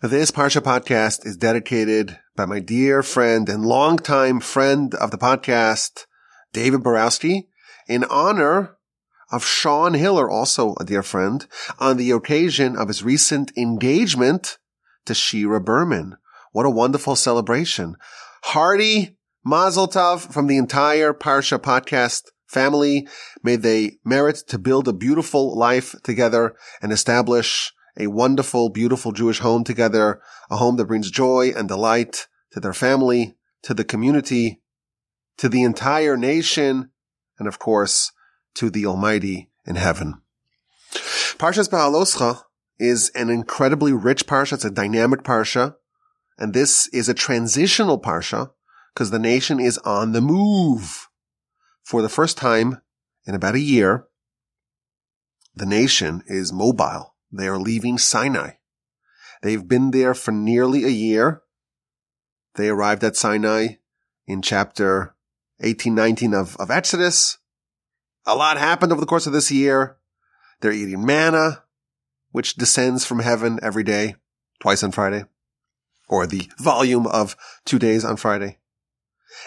This Parsha podcast is dedicated by my dear friend and longtime friend of the podcast, David Borowsky, in honor of Shaun Hiller, also a dear friend, on the occasion of his recent engagement to Shira Berman. What a wonderful celebration. Hearty Mazel Tov from the entire Parsha podcast family. May they merit to build a beautiful life together and establish a wonderful, beautiful Jewish home together, a home that brings joy and delight to their family, to the community, to the entire nation, and of course, to the Almighty in heaven. Parshas Beha'aloscha is an incredibly rich parsha. It's a dynamic parsha. And this is a transitional parsha because the nation is on the move. For the first time in about a year, the nation is mobile. They are leaving Sinai. They've been there for nearly a year. They arrived at Sinai in chapter 18, 19 of, of Exodus. A lot happened over the course of this year. They're eating manna, which descends from heaven every day, twice on Friday, or the volume of two days on Friday.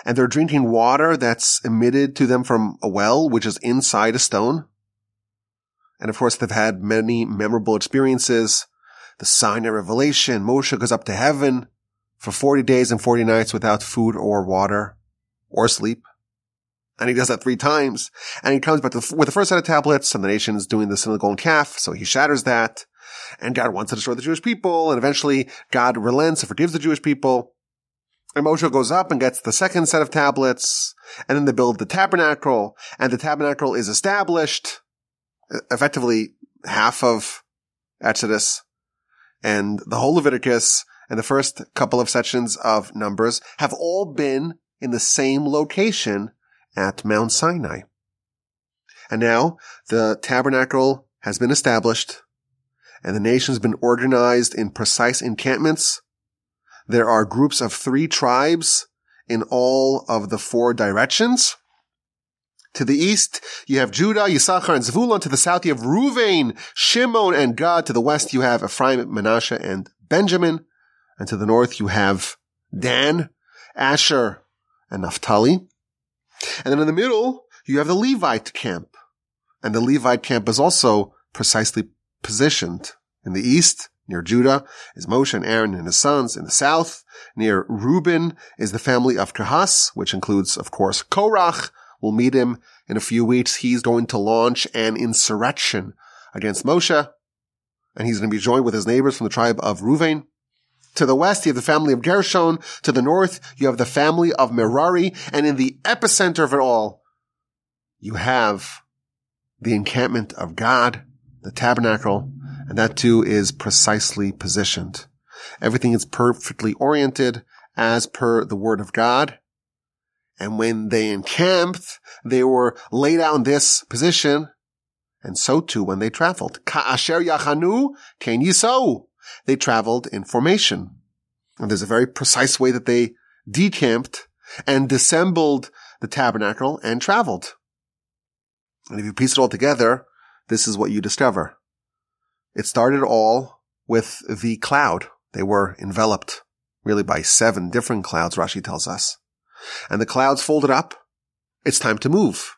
And they're drinking water that's emitted to them from a well, which is inside a stone. And of course, they've had many memorable experiences. The Sinai revelation, Moshe goes up to heaven for 40 days and 40 nights without food or water or sleep. And he does that three times. And he comes back the, with the first set of tablets and the nation is doing this in the golden calf. So he shatters that. And God wants to destroy the Jewish people. And eventually God relents and forgives the Jewish people. And Moshe goes up and gets the second set of tablets. And then they build the tabernacle. And the tabernacle is established. Effectively half of Exodus and the whole Leviticus and the first couple of sections of Numbers have all been in the same location at Mount Sinai. And now the tabernacle has been established and the nation has been organized in precise encampments. There are groups of three tribes in all of the four directions. To the east, you have Judah, Yisachar, and Zvulun. To the south, you have Ruvain, Shimon, and Gad. To the west, you have Ephraim, Manasseh, and Benjamin. And to the north, you have Dan, Asher, and Naphtali. And then in the middle, you have the Levite camp. And the Levite camp is also precisely positioned. In the east, near Judah, is Moshe and Aaron and his sons. In the south, near Reuben, is the family of Kahas, which includes, of course, Korach. We'll meet him in a few weeks. He's going to launch an insurrection against Moshe. And he's going to be joined with his neighbors from the tribe of Reuven. To the west, you have the family of Gershon. To the north, you have the family of Merari. And in the epicenter of it all, you have the encampment of God, the tabernacle, and that too is precisely positioned. Everything is perfectly oriented as per the word of God. And when they encamped, they were laid out in this position. And so too when they traveled. Ka'asher yachanu ken yisou they traveled in formation. And there's a very precise way that they decamped and dissembled the tabernacle and traveled. And if you piece it all together, this is what you discover. It started all with the cloud. They were enveloped really by seven different clouds, Rashi tells us. And the clouds folded up. It's time to move.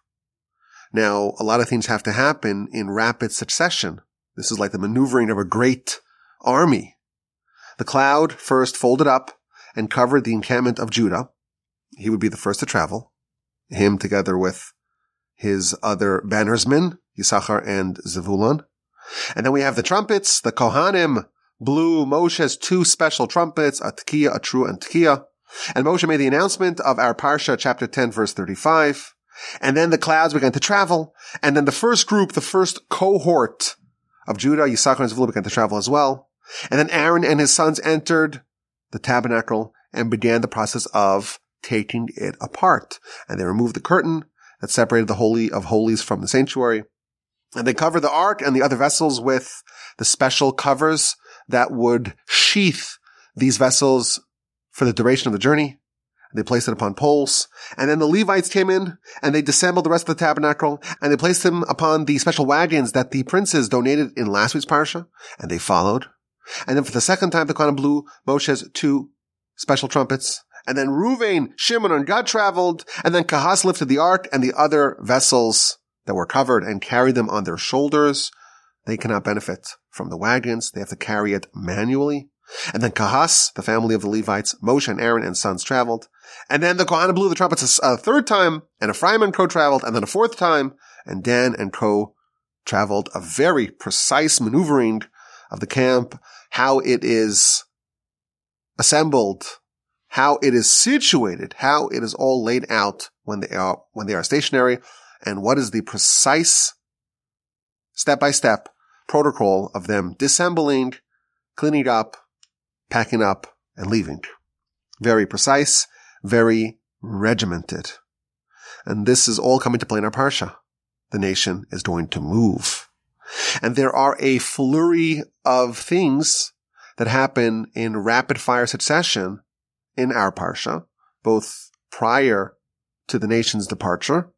Now, a lot of things have to happen in rapid succession. This is like the maneuvering of a great army. The cloud first folded up and covered the encampment of Judah. He would be the first to travel. Him together with his other bannersmen, Yisachar and Zevulun. And then we have the trumpets. The Kohanim blew Moshe's two special trumpets, a Tekiah, a Teruah, and Tekiah. And Moshe made the announcement of our Parsha, chapter 10, verse 35. And then the clouds began to travel. And then the first group, the first cohort of Judah, Yisachar, and Zevulun began to travel as well. And then Aaron and his sons entered the tabernacle and began the process of taking it apart. And they removed the curtain that separated the Holy of Holies from the sanctuary. And they covered the ark and the other vessels with the special covers that would sheath these vessels for the duration of the journey. They placed it upon poles. And then the Levites came in and they dissembled the rest of the tabernacle and they placed them upon the special wagons that the princes donated in last week's parsha. And they followed And then for the second time, the Kohanim blew Moshe's two special trumpets. And then Ruvain, Shimon, and Gad traveled. And then Kahas lifted the ark and the other vessels that were covered and carried them on their shoulders. They cannot benefit from the wagons. They have to carry it manually. And then Kahas, the family of the Levites, Moshe and Aaron and sons traveled. And then the Kohanim blew the trumpets a third time, and Ephraim and Co traveled, and then a fourth time, and Dan and Co traveled. A very precise maneuvering of the camp, how it is assembled, how it is situated, how it is all laid out when they are, when they are stationary, and what is the precise step by step protocol of them disassembling, cleaning up, packing up, and leaving. Very precise, very regimented. And this is all coming to play in our Parsha. The nation is going to move. And there are a flurry of things that happen in rapid fire succession in our Parsha, both prior to the nation's departure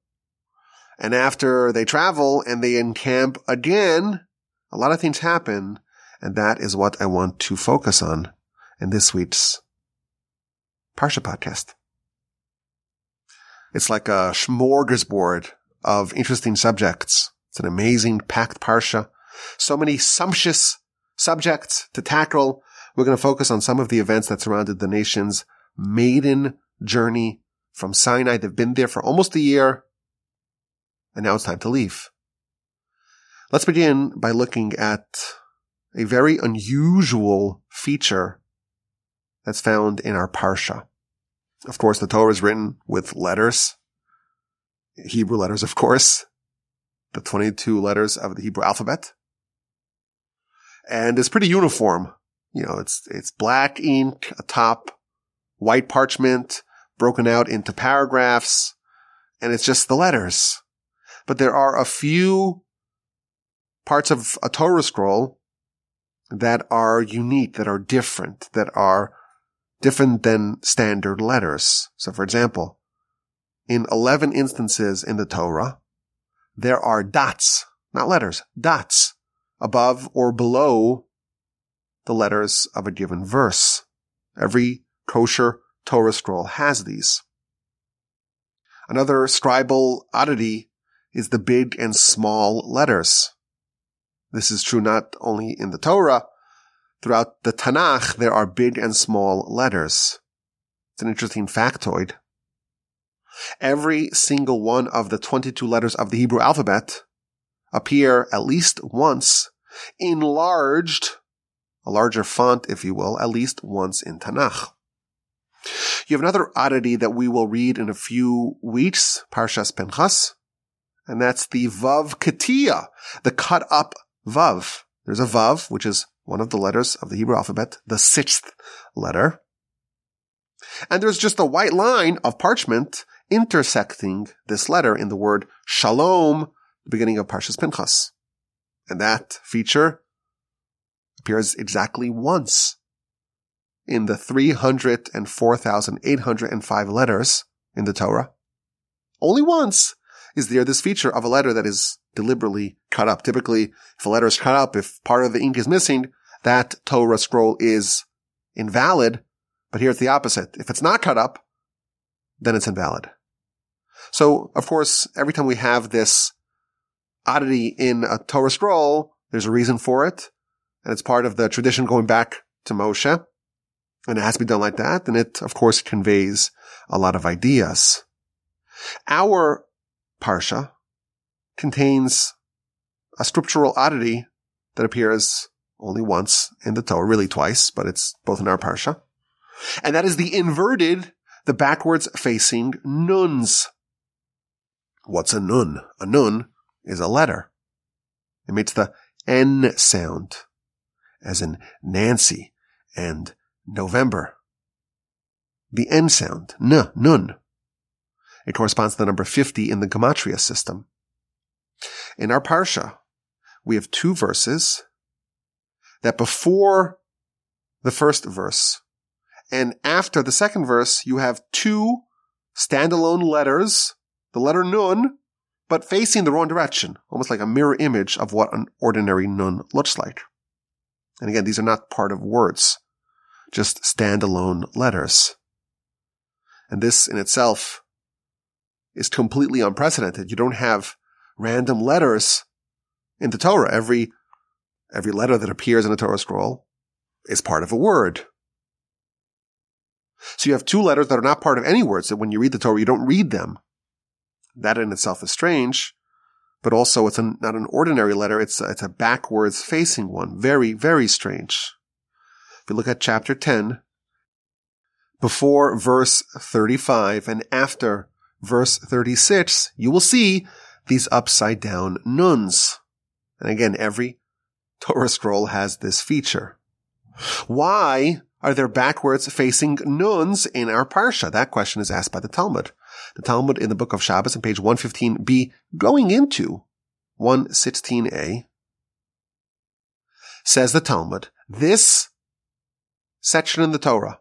and after they travel and they encamp again, a lot of things happen. And that is what I want to focus on in this week's Parsha podcast. It's like a smorgasbord of interesting subjects. It's an amazing packed Parsha. So many sumptuous subjects to tackle. We're going to focus on some of the events that surrounded the nation's maiden journey from Sinai. They've been there for almost a year. And now it's time to leave. Let's begin by looking at a very unusual feature that's found in our Parsha. Of course, the Torah is written with letters, Hebrew letters, of course, the 22 letters of the Hebrew alphabet. And it's pretty uniform. You know, it's, it's black ink atop white parchment broken out into paragraphs and it's just the letters. But there are a few parts of a Torah scroll that are unique, that are different, that are different than standard letters. So for example, in 11 instances in the Torah, there are dots, not letters, dots above or below the letters of a given verse. Every kosher Torah scroll has these. Another scribal oddity is the big and small letters. This is true not only in the Torah, Throughout the Tanakh, there are big and small letters. It's an interesting factoid. Every single one of the 22 letters of the Hebrew alphabet appear at least once enlarged, a larger font, if you will, at least once in Tanakh. You have another oddity that we will read in a few weeks, Parshas Pinchas, and that's the Vav Katia, the cut up Vav. There's a Vav, which is one of the letters of the Hebrew alphabet, the sixth letter. And there's just a white line of parchment intersecting this letter in the word shalom, the beginning of Parshas Pinchas. And that feature appears exactly once in the 304,805 letters in the Torah. Only once is there this feature of a letter that is deliberately cut up. Typically, if a letter is cut up, if part of the ink is missing, that Torah scroll is invalid. But here it's the opposite. If it's not cut up, then it's invalid. So, of course, every time we have this oddity in a Torah scroll, there's a reason for it. And it's part of the tradition going back to Moshe. And it has to be done like that. And it, of course, conveys a lot of ideas. Our Parsha contains a scriptural oddity that appears only once in the Torah, really twice, but it's both in our Parsha. And that is the inverted, the backwards facing nuns. What's a nun? A nun is a letter. It makes the N sound, as in Nancy and November. The N sound, N, nun. It corresponds to the number 50 in the Gematria system. In our Parsha, we have two verses that before the first verse and after the second verse, you have two standalone letters, the letter nun, but facing the wrong direction, almost like a mirror image of what an ordinary nun looks like. And again, these are not part of words, just standalone letters. And this in itself is completely unprecedented. You don't have random letters in the Torah. Every, every letter that appears in a Torah scroll is part of a word. So you have two letters that are not part of any words that when you read the Torah, you don't read them. That in itself is strange, but also it's not an ordinary letter. It's a, it's a backwards facing one. Very, very strange. If you look at chapter 10, before verse 35 and after verse 36, you will see these upside down nuns. And again, every Torah scroll has this feature. Why are there backwards facing nuns in our parsha? That question is asked by the Talmud. The Talmud in the book of Shabbos on page 115b going into 116a says the Talmud, this section in the Torah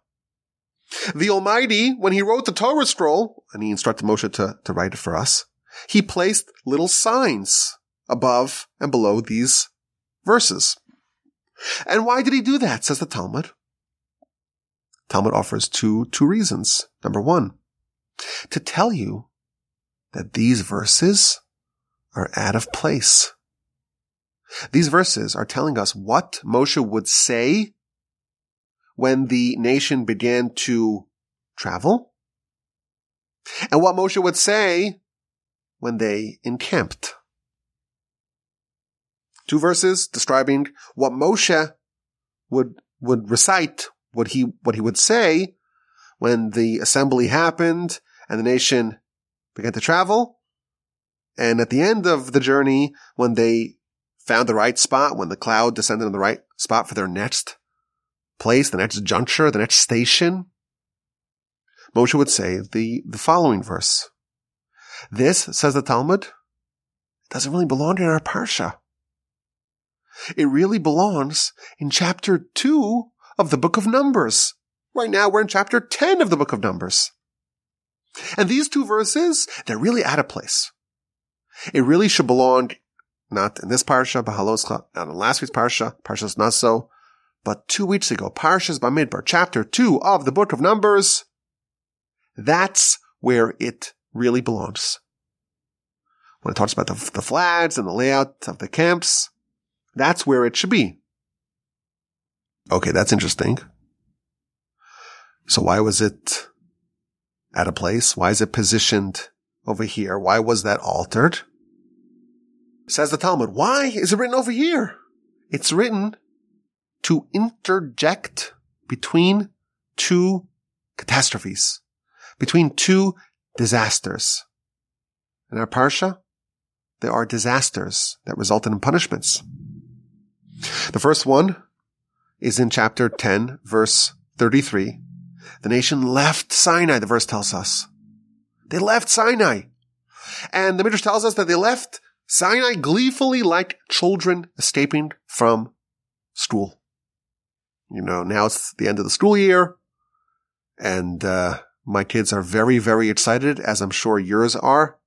the Almighty, when he wrote the Torah scroll, and he instructed Moshe to, to write it for us, he placed little signs above and below these verses. And why did he do that, says the Talmud? Talmud offers two, two reasons. Number one, to tell you that these verses are out of place. These verses are telling us what Moshe would say when the nation began to travel and what Moshe would say when they encamped. Two verses describing what Moshe would, would recite, what he, what he would say when the assembly happened and the nation began to travel. And at the end of the journey, when they found the right spot, when the cloud descended on the right spot for their next place, the next juncture, the next station, Moshe would say the, the following verse. This, says the Talmud, doesn't really belong in our parsha. It really belongs in chapter 2 of the book of Numbers. Right now we're in chapter 10 of the book of Numbers. And these two verses, they're really out of place. It really should belong not in this parsha, Beha'aloscha, not in last week's parsha, Parshas Naso, but two weeks ago, Parshas Bamidbar, chapter two of the book of Numbers, that's where it really belongs. When it talks about the, the flags and the layout of the camps, that's where it should be. Okay, that's interesting. So why was it at a place? Why is it positioned over here? Why was that altered? Says the Talmud, why is it written over here? It's written to interject between two catastrophes, between two disasters. In our parsha, there are disasters that resulted in punishments. The first one is in chapter 10, verse 33. The nation left Sinai, the verse tells us. They left Sinai. And the Midrash tells us that they left Sinai gleefully like children escaping from school you know, now it's the end of the school year and, uh, my kids are very, very excited, as I'm sure yours are,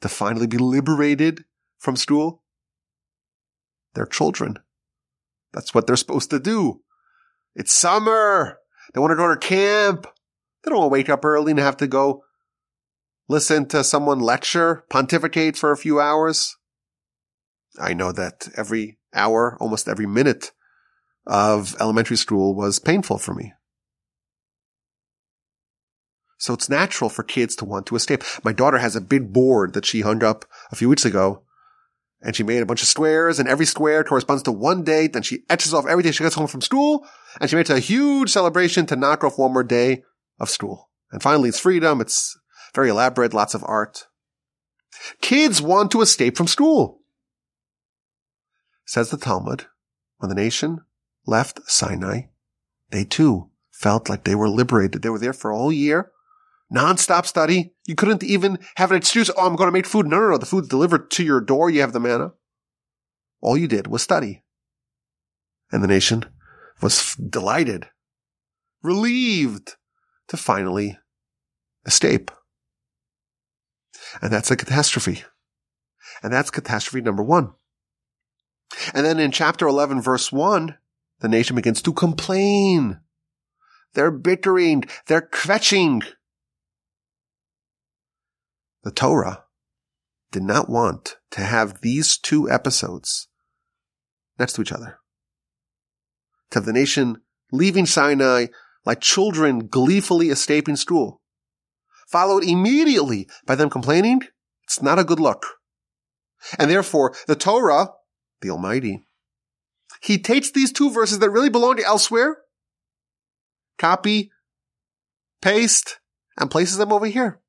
to finally be liberated from school. They're children. That's what they're supposed to do. It's summer. They want to go to camp. They don't want to wake up early and have to go listen to someone lecture, pontificate for a few hours. I know that every hour, almost every minute of elementary school was painful for me. So it's natural for kids to want to escape. My daughter has a big board that she hung up a few weeks ago and she made a bunch of squares and every square corresponds to one date. Then she etches off every day she gets home from school and she makes a huge celebration to knock off one more day of school. And finally it's freedom. It's very elaborate, lots of art. Kids want to escape from school. Says the Talmud, when the nation left Sinai, they too felt like they were liberated. They were there for a whole year, non-stop study. You couldn't even have an excuse. Oh, I'm going to make food. No, no, no. The food's delivered to your door. You have the manna. All you did was study. And the nation was delighted, relieved to finally escape. And that's a catastrophe. And that's catastrophe number one. And then in chapter 11, verse 1, the nation begins to complain. They're bickering. They're kvetching. The Torah did not want to have these two episodes next to each other. To have the nation leaving Sinai like children gleefully escaping school, followed immediately by them complaining, it's not a good look. And therefore, the Torah, the Almighty, he takes these two verses that really belong to elsewhere, copy, paste, and places them over here.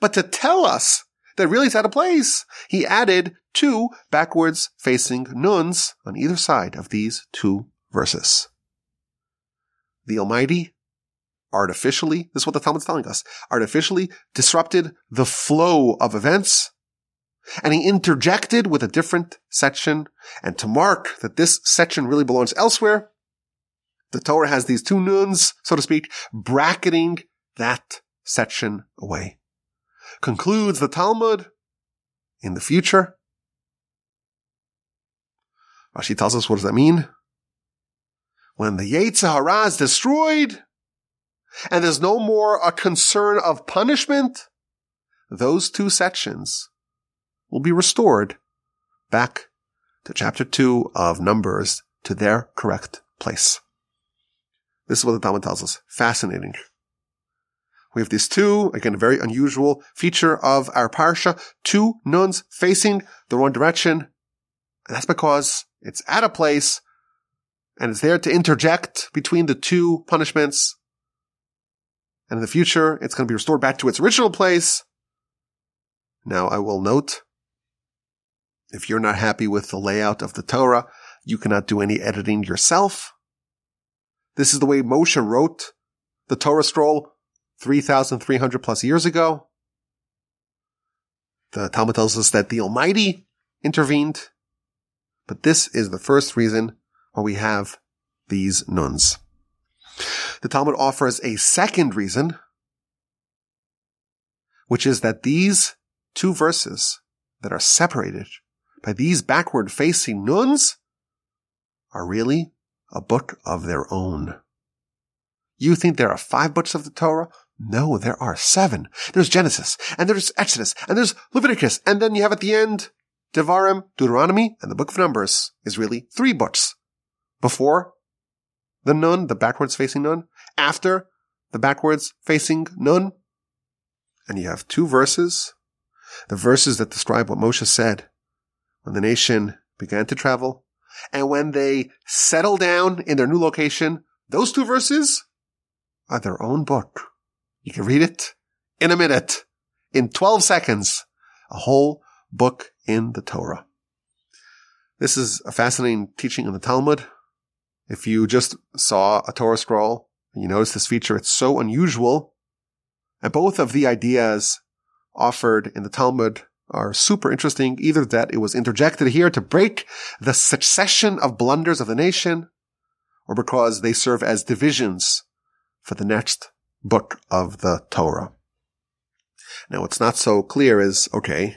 But to tell us that really it's out of place, he added two backwards facing nuns on either side of these two verses. The Almighty artificially, this is what the Talmud's telling us, artificially disrupted the flow of events and he interjected with a different section. And to mark that this section really belongs elsewhere, the Torah has these two nuns, so to speak, bracketing that section away. Concludes the Talmud in the future. Rashi tells us what does that mean? When the Yetzer Hara is destroyed, and there's no more a concern of punishment, those two sections will be restored back to chapter 2 of Numbers to their correct place. This is what the Talmud tells us. Fascinating. We have these two, again, a very unusual feature of our parsha, two nuns facing the wrong direction. And that's because it's at a place and it's there to interject between the two punishments. And in the future, it's going to be restored back to its original place. Now I will note if you're not happy with the layout of the Torah, you cannot do any editing yourself. This is the way Moshe wrote the Torah scroll 3,300 plus years ago. The Talmud tells us that the Almighty intervened, but this is the first reason why we have these nuns. The Talmud offers a second reason, which is that these two verses that are separated by these backward facing nuns are really a book of their own. You think there are five books of the Torah? No, there are seven. There's Genesis, and there's Exodus, and there's Leviticus, and then you have at the end Devarim, Deuteronomy, and the Book of Numbers is really three books. Before the nun, the backwards facing nun, after the backwards facing nun, and you have two verses, the verses that describe what Moshe said when the nation began to travel and when they settle down in their new location, those two verses are their own book. You can read it in a minute, in 12 seconds, a whole book in the Torah. This is a fascinating teaching in the Talmud. If you just saw a Torah scroll and you notice this feature, it's so unusual. And both of the ideas offered in the Talmud are super interesting, either that it was interjected here to break the succession of blunders of the nation, or because they serve as divisions for the next book of the Torah. Now, what's not so clear is, okay,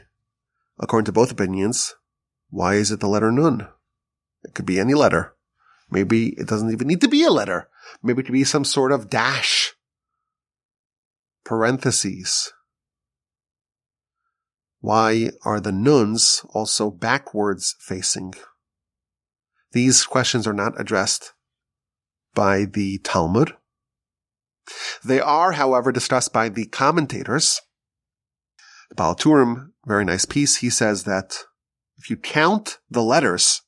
according to both opinions, why is it the letter Nun? It could be any letter. Maybe it doesn't even need to be a letter. Maybe it could be some sort of dash, parentheses, why are the nuns also backwards facing? These questions are not addressed by the Talmud. They are, however, discussed by the commentators. The Baal HaTurim, very nice piece, he says that if you count the letters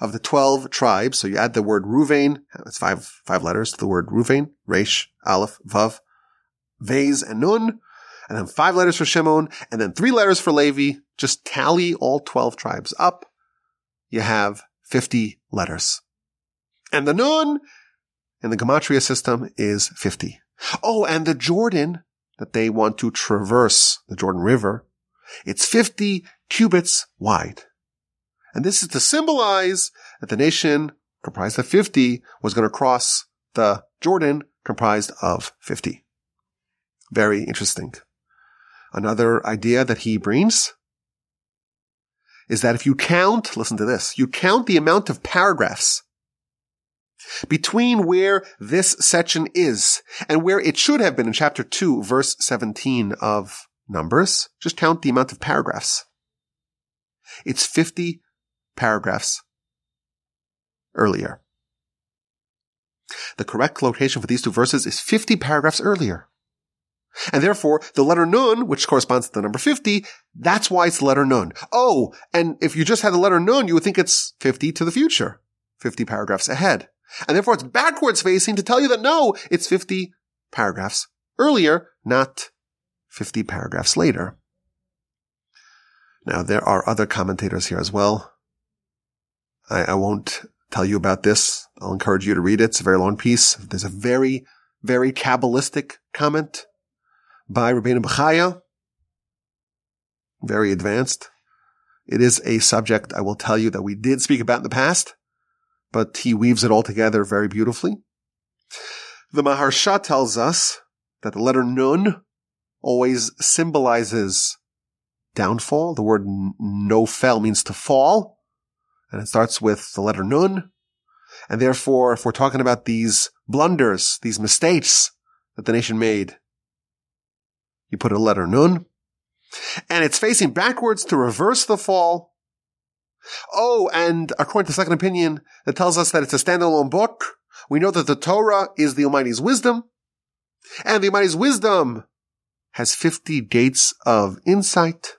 of the 12 tribes, so you add the word Ruvain, it's five, five letters to the word Ruvain, Resh, Aleph, Vav, Veis, and Nun, and then five letters for Shimon, and then three letters for Levi. Just tally all 12 tribes up. You have 50 letters. And the Nun in the Gematria system is 50. Oh, and the Jordan that they want to traverse, the Jordan River, it's 50 cubits wide. And this is to symbolize that the nation comprised of 50 was going to cross the Jordan comprised of 50. Very interesting. Another idea that he brings is that if you count, listen to this, you count the amount of paragraphs between where this section is and where it should have been in chapter 2, verse 17 of Numbers. Just count the amount of paragraphs. It's 50 paragraphs earlier. The correct location for these two verses is 50 paragraphs earlier. And therefore, the letter nun, which corresponds to the number 50, that's why it's the letter nun. Oh, and if you just had the letter nun, you would think it's 50 to the future, 50 paragraphs ahead. And therefore, it's backwards facing to tell you that no, it's 50 paragraphs earlier, not 50 paragraphs later. Now, there are other commentators here as well. I, I won't tell you about this. I'll encourage you to read it. It's a very long piece. There's a very, very Kabbalistic comment by Rabbeinu Bechaya. Very advanced. It is a subject I will tell you that we did speak about in the past, but he weaves it all together very beautifully. The Maharsha tells us that the letter Nun always symbolizes downfall. The word nofel means to fall, and it starts with the letter Nun. And therefore, if we're talking about these blunders, these mistakes that the nation made, you put a letter nun, and it's facing backwards to reverse the fall. Oh, and according to second opinion, that tells us that it's a standalone book. We know that the Torah is the Almighty's wisdom, and the Almighty's wisdom has 50 gates of insight.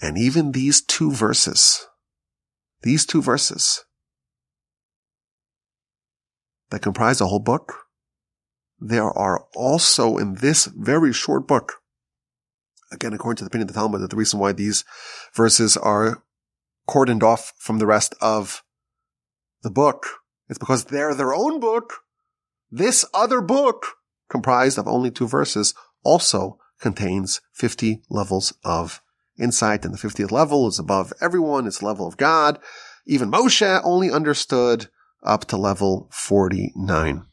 And even these two verses, these two verses that comprise a whole book, there are also in this very short book, again, according to the opinion of the Talmud, that the reason why these verses are cordoned off from the rest of the book is because they're their own book. This other book, comprised of only two verses, also contains 50 levels of insight. And the 50th level is above everyone. It's the level of God. Even Moshe only understood up to level 49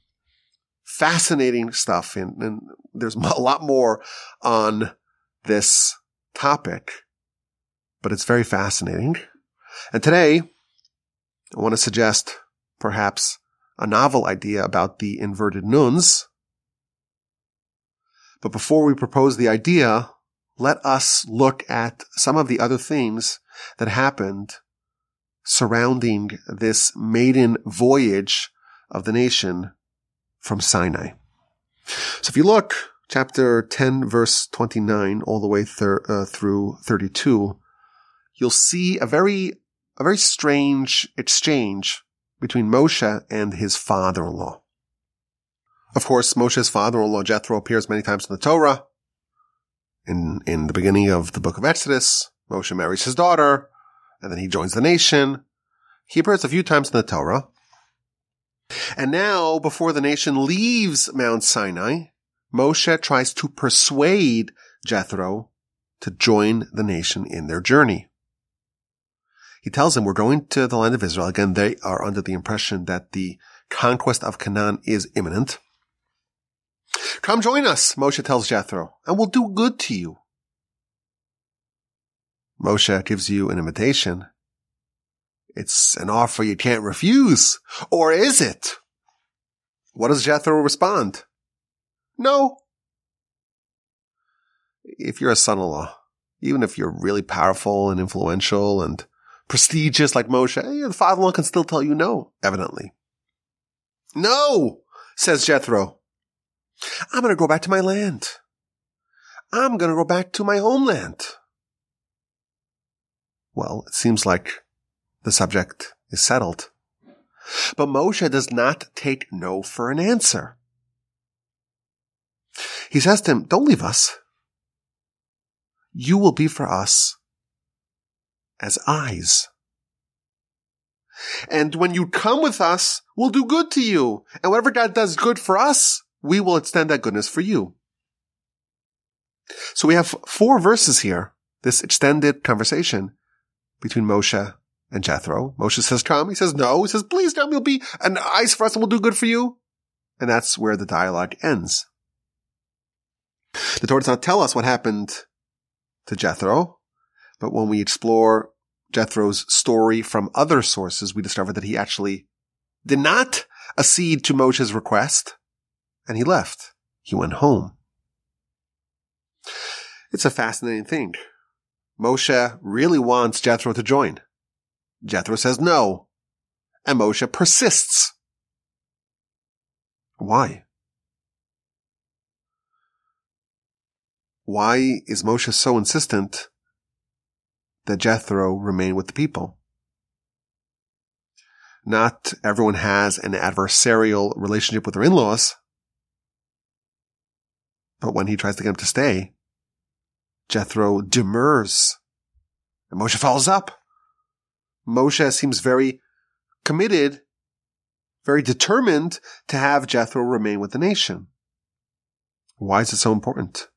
fascinating stuff. And, and there's a lot more on this topic, but it's very fascinating. And today I want to suggest perhaps a novel idea about the inverted nuns. But before we propose the idea, let us look at some of the other things that happened surrounding this maiden voyage of the nation from Sinai. So if you look, chapter 10, verse 29, all the way thir- uh, through 32, you'll see a very, a very strange exchange between Moshe and his father-in-law. Of course, Moshe's father-in-law Jethro appears many times in the Torah. In, in the beginning of the book of Exodus, Moshe marries his daughter, and then he joins the nation. He appears a few times in the Torah. And now, before the nation leaves Mount Sinai, Moshe tries to persuade Jethro to join the nation in their journey. He tells them, we're going to the land of Israel. Again, they are under the impression that the conquest of Canaan is imminent. Come join us, Moshe tells Jethro, and we'll do good to you. Moshe gives you an invitation, it's an offer you can't refuse. Or is it? What does Jethro respond? No. If you're a son-in-law, even if you're really powerful and influential and prestigious like Moshe, eh, the father-in-law can still tell you no, evidently. No, says Jethro. I'm going to go back to my land. I'm going to go back to my homeland. Well, it seems like the subject is settled. But Moshe does not take no for an answer. He says to him, don't leave us. You will be for us as eyes. And when you come with us, we'll do good to you. And whatever God does good for us, we will extend that goodness for you. So we have four verses here, this extended conversation between Moshe and Jethro. Moshe says, come. He says, no. He says, please come. You'll be an ice for us and we'll do good for you. And that's where the dialogue ends. The Torah does not tell us what happened to Jethro, but when we explore Jethro's story from other sources, we discover that he actually did not accede to Moshe's request and he left. He went home. It's a fascinating thing. Moshe really wants Jethro to join. Jethro says no, and Moshe persists. Why? Why is Moshe so insistent that Jethro remain with the people? Not everyone has an adversarial relationship with their in-laws. But when he tries to get him to stay, Jethro demurs. And Moshe follows up. Moshe seems very committed, very determined to have Jethro remain with the nation. Why is it so important?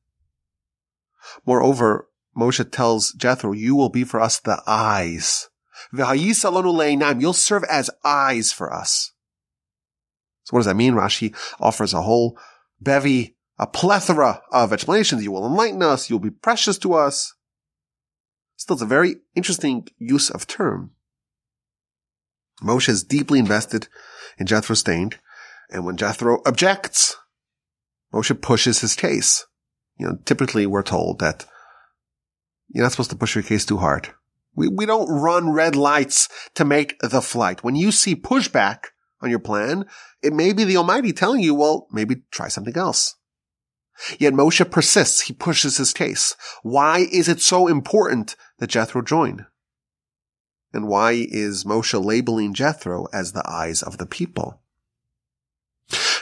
Moreover, Moshe tells Jethro, you will be for us the eyes. You'll serve as eyes for us. So what does that mean? Rashi offers a whole bevy, a plethora of explanations. You will enlighten us. You'll be precious to us. Still, it's a very interesting use of term. Moshe is deeply invested in Jethro's staying, and when Jethro objects, Moshe pushes his case. You know, typically we're told that you're not supposed to push your case too hard. We, we don't run red lights to make the flight. When you see pushback on your plan, it may be the Almighty telling you, well, maybe try something else. Yet Moshe persists. He pushes his case. Why is it so important that Jethro join? And why is Moshe labeling Jethro as the eyes of the people?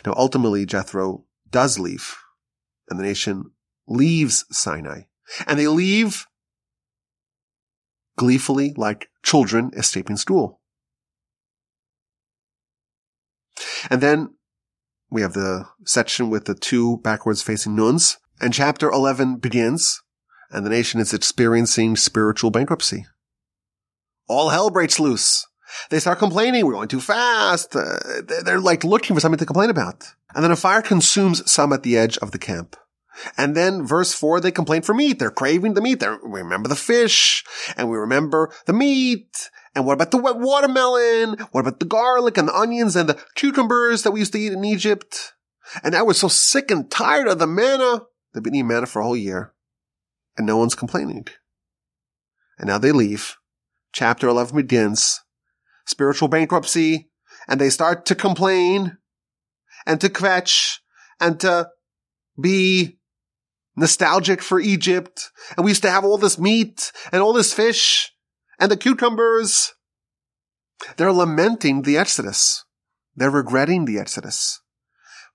Now, ultimately, Jethro does leave, and the nation leaves Sinai. And they leave gleefully like children escaping school. And then we have the section with the two backwards facing nuns and chapter 11 begins and the nation is experiencing spiritual bankruptcy. All hell breaks loose. They start complaining. We're going too fast. Uh, they're like looking for something to complain about. And then a fire consumes some at the edge of the camp. And then verse four, they complain for meat. They're craving the meat. They remember the fish and we remember the meat. And what about the wet watermelon? What about the garlic and the onions and the cucumbers that we used to eat in Egypt? And now we're so sick and tired of the manna. They've been eating manna for a whole year and no one's complaining. And now they leave. Chapter 11 begins. Spiritual bankruptcy. And they start to complain and to kvetch and to be nostalgic for Egypt. And we used to have all this meat and all this fish and the cucumbers. They're lamenting the Exodus. They're regretting the Exodus.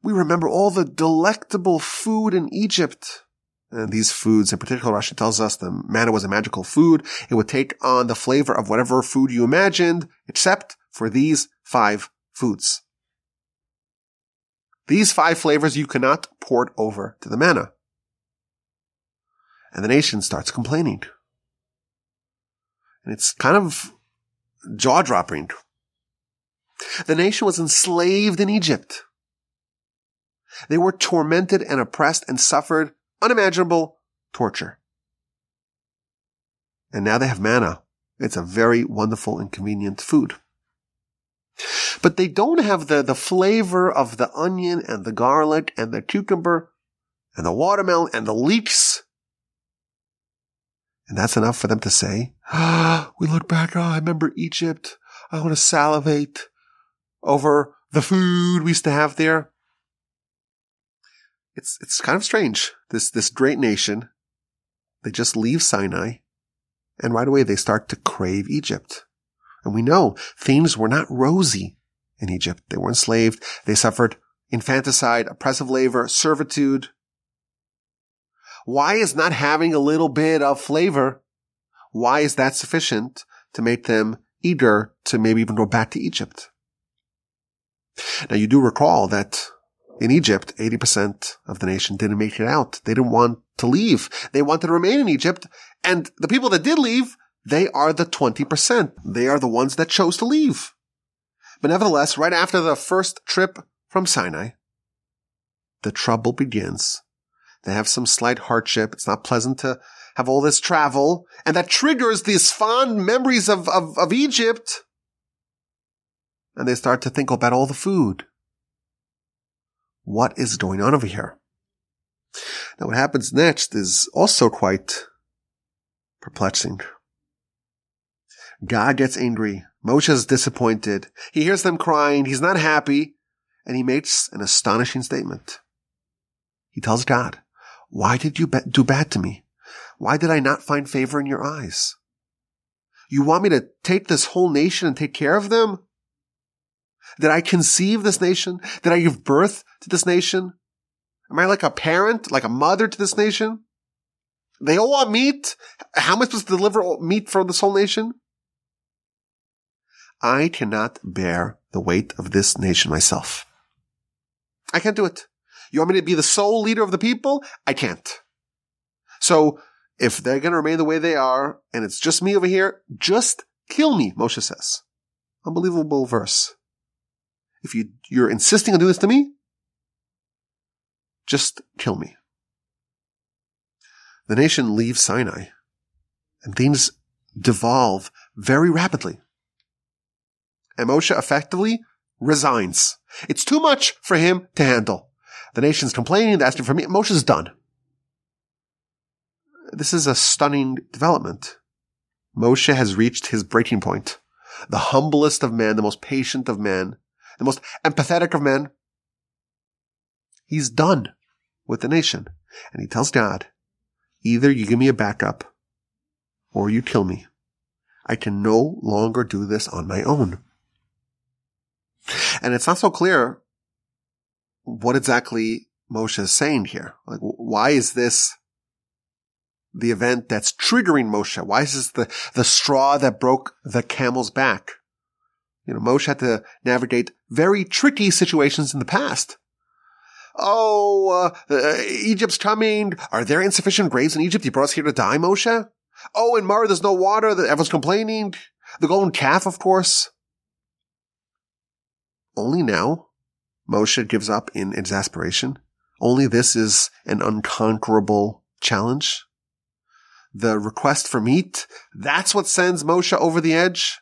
We remember all the delectable food in Egypt. And these foods in particular, Rashi tells us the manna was a magical food. It would take on the flavor of whatever food you imagined, except for these five foods. These five flavors you cannot port over to the manna. And the nation starts complaining. And it's kind of jaw dropping. The nation was enslaved in Egypt. They were tormented and oppressed and suffered unimaginable torture. And now they have manna. It's a very wonderful and convenient food. But they don't have the, the flavor of the onion and the garlic and the cucumber and the watermelon and the leeks. And that's enough for them to say, ah, we look back, oh, I remember Egypt. I want to salivate over the food we used to have there it's it's kind of strange. This this great nation, they just leave Sinai, and right away they start to crave Egypt. And we know things were not rosy in Egypt. They were enslaved. They suffered infanticide, oppressive labor, servitude. Why is not having a little bit of flavor? Why is that sufficient to make them eager to maybe even go back to Egypt? Now you do recall that in Egypt, 80% of the nation didn't make it out. They didn't want to leave. They wanted to remain in Egypt. And the people that did leave, they are the 20%. They are the ones that chose to leave. But nevertheless, right after the first trip from Sinai, the trouble begins. They have some slight hardship. It's not pleasant to have all this travel, and that triggers these fond memories of, of, of Egypt. And they start to think about all the food. What is going on over here? Now, what happens next is also quite perplexing. God gets angry. Moshe is disappointed. He hears them crying. He's not happy. And he makes an astonishing statement. He tells God, why did you do bad to me? Why did I not find favor in your eyes? You want me to take this whole nation and take care of them? Did I conceive this nation? Did I give birth to this nation? Am I like a parent, like a mother to this nation? They all want meat. How am I supposed to deliver meat for this whole nation? I cannot bear the weight of this nation myself. I can't do it. You want me to be the sole leader of the people? I can't. So if they're going to remain the way they are and it's just me over here, just kill me, Moshe says. Unbelievable verse. If you, you're insisting on doing this to me, just kill me. The nation leaves Sinai and things devolve very rapidly. And Moshe effectively resigns. It's too much for him to handle. The nation's complaining, they're asking for me. Moshe's done. This is a stunning development. Moshe has reached his breaking point. The humblest of men, the most patient of men, the most empathetic of men. He's done with the nation. And he tells God, either you give me a backup or you kill me. I can no longer do this on my own. And it's not so clear what exactly Moshe is saying here. Like, why is this the event that's triggering Moshe? Why is this the, the straw that broke the camel's back? You know, Moshe had to navigate very tricky situations in the past. Oh, uh, uh, Egypt's coming. Are there insufficient graves in Egypt? You brought us here to die, Moshe? Oh, in Marah, there's no water. Everyone's complaining. The golden calf, of course. Only now, Moshe gives up in exasperation. Only this is an unconquerable challenge. The request for meat, that's what sends Moshe over the edge.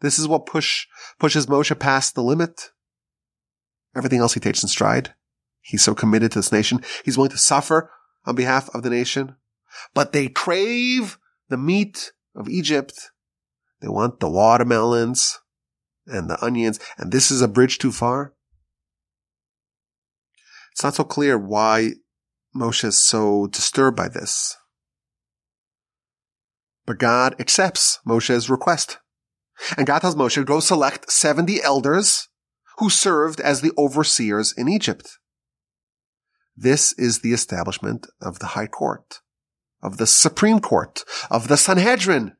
This is what push, pushes Moshe past the limit. Everything else he takes in stride. He's so committed to this nation. He's willing to suffer on behalf of the nation. But they crave the meat of Egypt. They want the watermelons and the onions, and this is a bridge too far. It's not so clear why Moshe is so disturbed by this. But God accepts Moshe's request. And God tells Moshe, go select 70 elders who served as the overseers in Egypt. This is the establishment of the High Court, of the Supreme Court, of the Sanhedrin.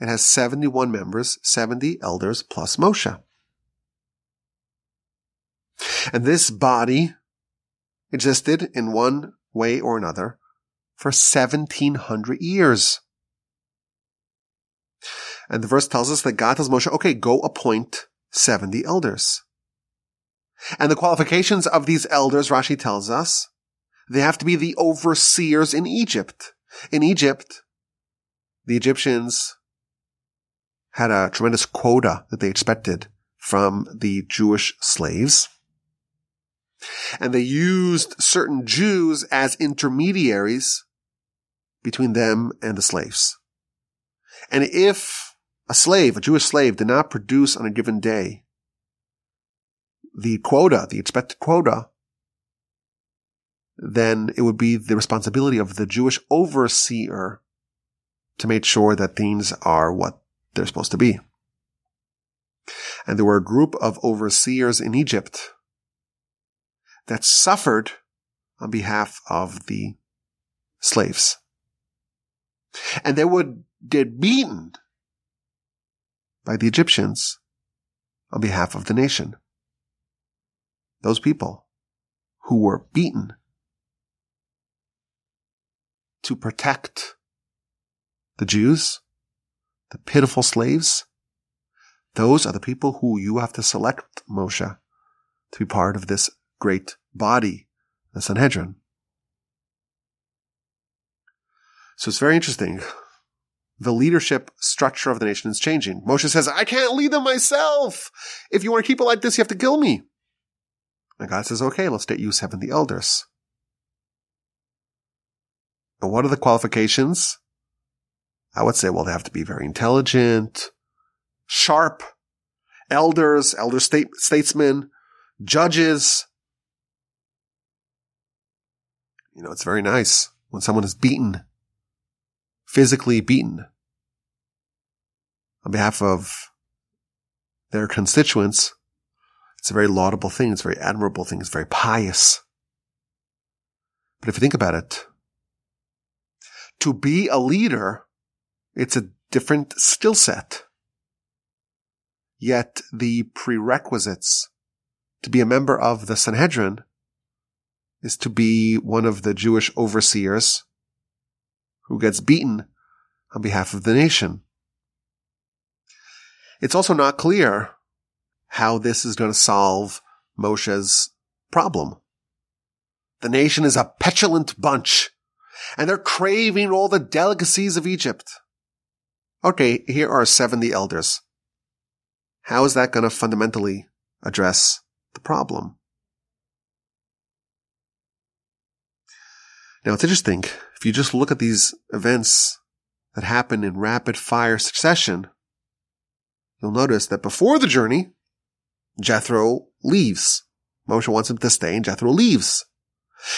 It has 71 members, 70 elders plus Moshe. And this body existed in one way or another for 1700 years. And the verse tells us that God tells Moshe, okay, go appoint 70 elders. And the qualifications of these elders, Rashi tells us, they have to be the overseers in Egypt. In Egypt, the Egyptians had a tremendous quota that they expected from the Jewish slaves. And they used certain Jews as intermediaries between them and the slaves. And if a slave, a Jewish slave, did not produce on a given day the quota, the expected quota, then it would be the responsibility of the Jewish overseer to make sure that things are what they're supposed to be. And there were a group of overseers in Egypt that suffered on behalf of the slaves. And they would get beaten by the Egyptians on behalf of the nation. Those people who were beaten to protect the Jews the pitiful slaves, those are the people who you have to select, Moshe, to be part of this great body, the Sanhedrin. So it's very interesting. The leadership structure of the nation is changing. Moshe says, I can't lead them myself. If you want to keep it like this, you have to kill me. And God says, okay, let's get you seven, the elders. And what are the qualifications? I would say, well, they have to be very intelligent, sharp, elders, elder state, statesmen, judges. You know, it's very nice when someone is beaten, physically beaten on behalf of their constituents. It's a very laudable thing. It's a very admirable thing. It's very pious. But if you think about it, to be a leader, it's a different skill set. Yet the prerequisites to be a member of the Sanhedrin is to be one of the Jewish overseers who gets beaten on behalf of the nation. It's also not clear how this is going to solve Moshe's problem. The nation is a petulant bunch and they're craving all the delicacies of Egypt. Okay, here are 70 elders. How is that going to fundamentally address the problem? Now it's interesting. If you just look at these events that happen in rapid fire succession, you'll notice that before the journey, Jethro leaves. Moshe wants him to stay and Jethro leaves.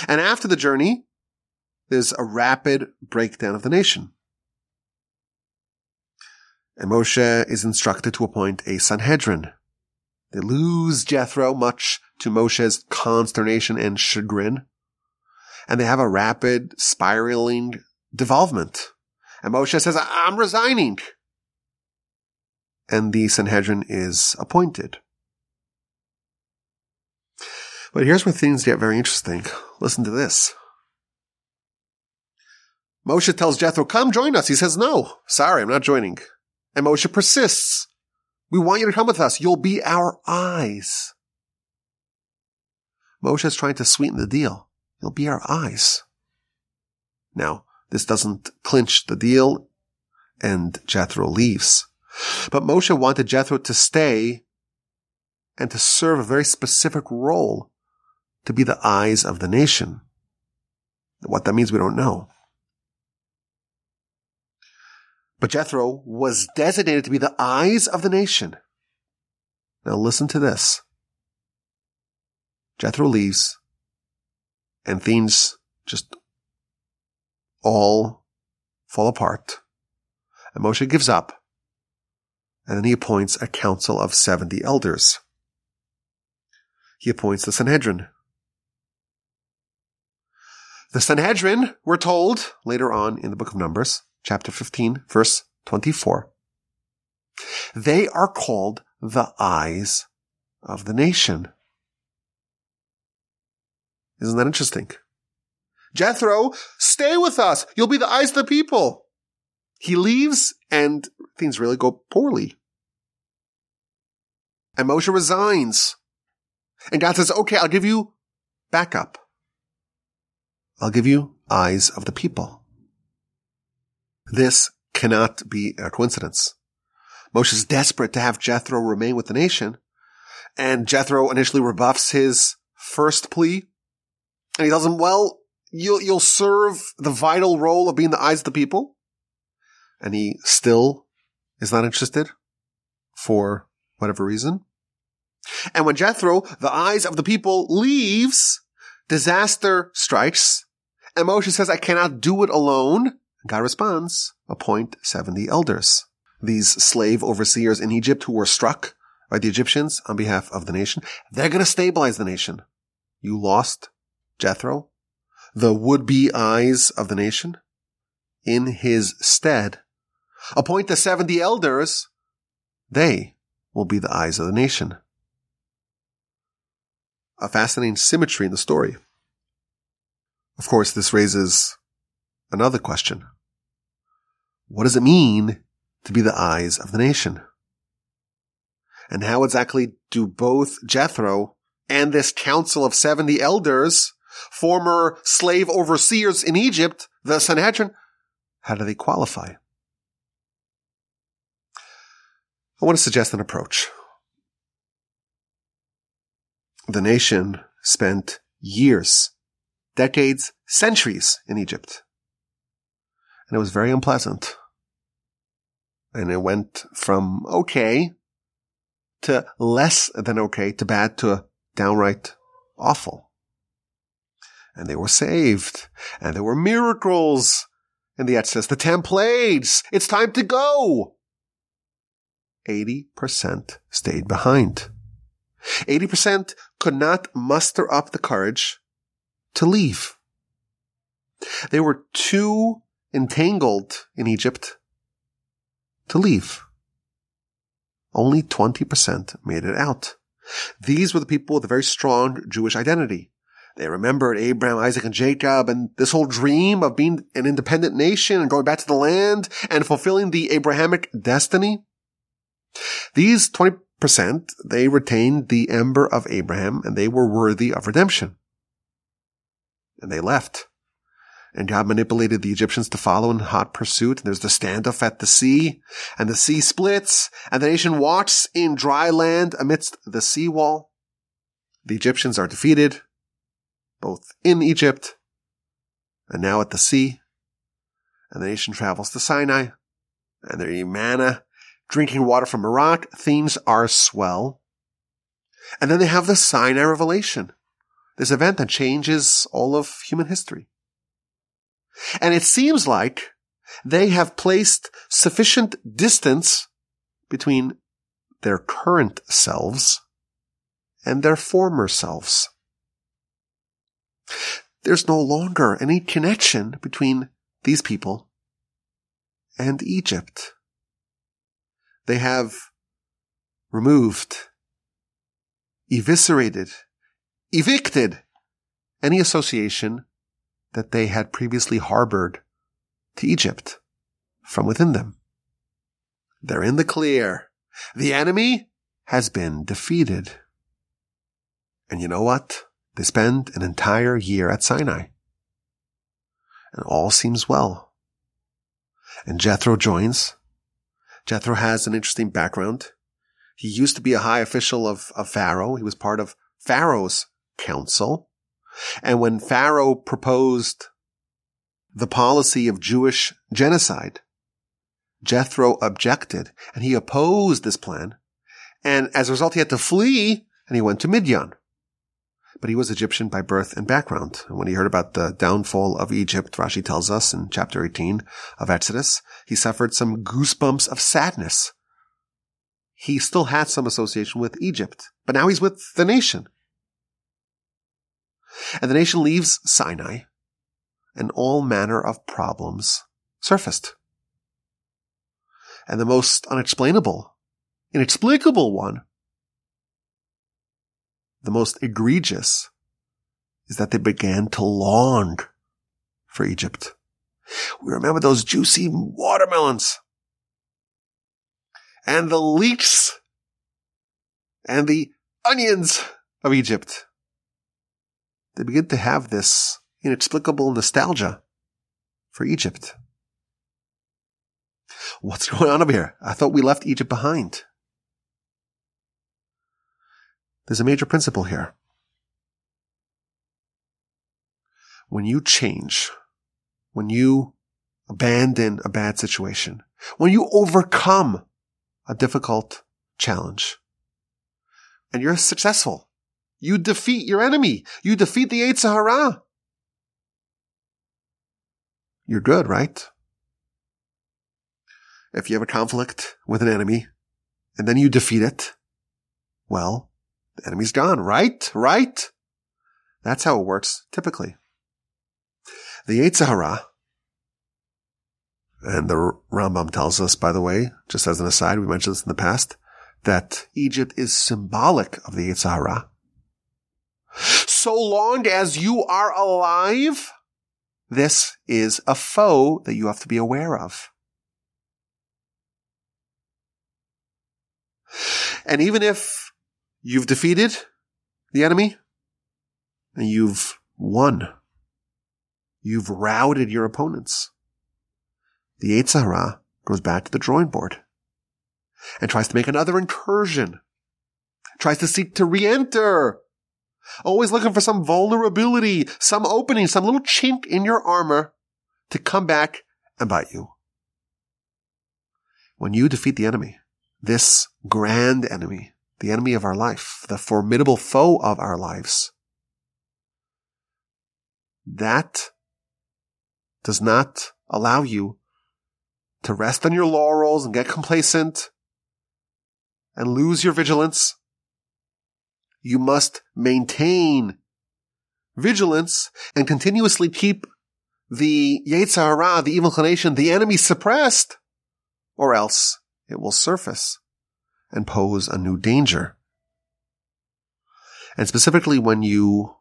And after the journey, there's a rapid breakdown of the nation. And Moshe is instructed to appoint a Sanhedrin. They lose Jethro, much to Moshe's consternation and chagrin. And they have a rapid spiraling devolvement. And Moshe says, I'm resigning. And the Sanhedrin is appointed. But here's where things get very interesting. Listen to this. Moshe tells Jethro, come join us. He says, no, sorry, I'm not joining. And Moshe persists. We want you to come with us. You'll be our eyes. Moshe is trying to sweeten the deal. You'll be our eyes. Now, this doesn't clinch the deal and Jethro leaves. But Moshe wanted Jethro to stay and to serve a very specific role to be the eyes of the nation. What that means, we don't know. But Jethro was designated to be the eyes of the nation. Now listen to this. Jethro leaves and things just all fall apart. And Moshe gives up. And then he appoints a council of 70 elders. He appoints the Sanhedrin. The Sanhedrin, we're told later on in the book of Numbers, chapter 15, verse 24. They are called the eyes of the nation. Isn't that interesting? Jethro, stay with us. You'll be the eyes of the people. He leaves and things really go poorly. And Moshe resigns. And God says, okay, I'll give you backup. I'll give you eyes of the people. This cannot be a coincidence. Moshe is desperate to have Jethro remain with the nation, and Jethro initially rebuffs his first plea, and he tells him, well, you'll, you'll serve the vital role of being the eyes of the people. And he still is not interested for whatever reason. And when Jethro, the eyes of the people, leaves, disaster strikes, and Moshe says, I cannot do it alone. God responds, appoint 70 elders. These slave overseers in Egypt who were struck by the Egyptians on behalf of the nation, they're going to stabilize the nation. You lost Jethro, the would-be eyes of the nation. In his stead, appoint the 70 elders. They will be the eyes of the nation. A fascinating symmetry in the story. Of course, this raises another question. What does it mean to be the eyes of the nation? And how exactly do both Jethro and this council of 70 elders, former slave overseers in Egypt, the Sanhedrin, How do they qualify? I want to suggest an approach. The nation spent years, decades, centuries in Egypt. And it was very unpleasant. And it went from okay to less than okay to bad to downright awful. And they were saved. And there were miracles And the Exodus. The ten plagues. It's time to go. 80% stayed behind. 80% could not muster up the courage to leave. They were too entangled in Egypt to leave. Only 20% made it out. These were the people with a very strong Jewish identity. They remembered Abraham, Isaac, and Jacob and this whole dream of being an independent nation and going back to the land and fulfilling the Abrahamic destiny. These 20% they retained the ember of Abraham and they were worthy of redemption. And they left. And God manipulated the Egyptians to follow in hot pursuit. And there's the standoff at the sea, and the sea splits, and the nation walks in dry land amidst the sea wall. The Egyptians are defeated, both in Egypt and now at the sea. And the nation travels to Sinai, and they eat manna, drinking water from rock. Things are swell. And then they have the Sinai revelation, this event that changes all of human history. And it seems like they have placed sufficient distance between their current selves and their former selves. There's no longer any connection between these people and Egypt. They have removed, eviscerated, evicted any association that they had previously harbored to Egypt from within them. They're in the clear. The enemy has been defeated. And you know what? They spend an entire year at Sinai. And all seems well. And Jethro joins. Jethro has an interesting background. He used to be a high official of, of Pharaoh. He was part of Pharaoh's council. And when Pharaoh proposed the policy of Jewish genocide, Jethro objected and he opposed this plan. And as a result, he had to flee and he went to Midian. But he was Egyptian by birth and background. And when he heard about the downfall of Egypt, Rashi tells us in chapter 18 of Exodus, he suffered some goosebumps of sadness. He still had some association with Egypt, but now he's with the nation. And the nation leaves Sinai, and all manner of problems surfaced. And the most unexplainable, inexplicable one, the most egregious, is that they began to long for Egypt. We remember those juicy watermelons and the leeks and the onions of Egypt they begin to have this inexplicable nostalgia for Egypt. What's going on over here? I thought we left Egypt behind. There's a major principle here. When you change, when you abandon a bad situation, when you overcome a difficult challenge, and you're successful, you defeat your enemy. You defeat the Yetzer Hara. You're good, right? If you have a conflict with an enemy and then you defeat it, well, the enemy's gone, right? Right? That's how it works typically. The Yetzer Hara, and the Rambam tells us, by the way, just as an aside, we mentioned this in the past, that Egypt is symbolic of the Yetzer Hara. So long as you are alive, this is a foe that you have to be aware of. And even if you've defeated the enemy and you've won, you've routed your opponents, the Yetzer Hara goes back to the drawing board and tries to make another incursion, tries to seek to re-enter, always looking for some vulnerability, some opening, some little chink in your armor to come back and bite you. When you defeat the enemy, this grand enemy, the enemy of our life, the formidable foe of our lives, that does not allow you to rest on your laurels and get complacent and lose your vigilance. You must maintain vigilance and continuously keep the Yetzer Hara, the evil inclination, the enemy suppressed, or else it will surface and pose a new danger. And specifically when you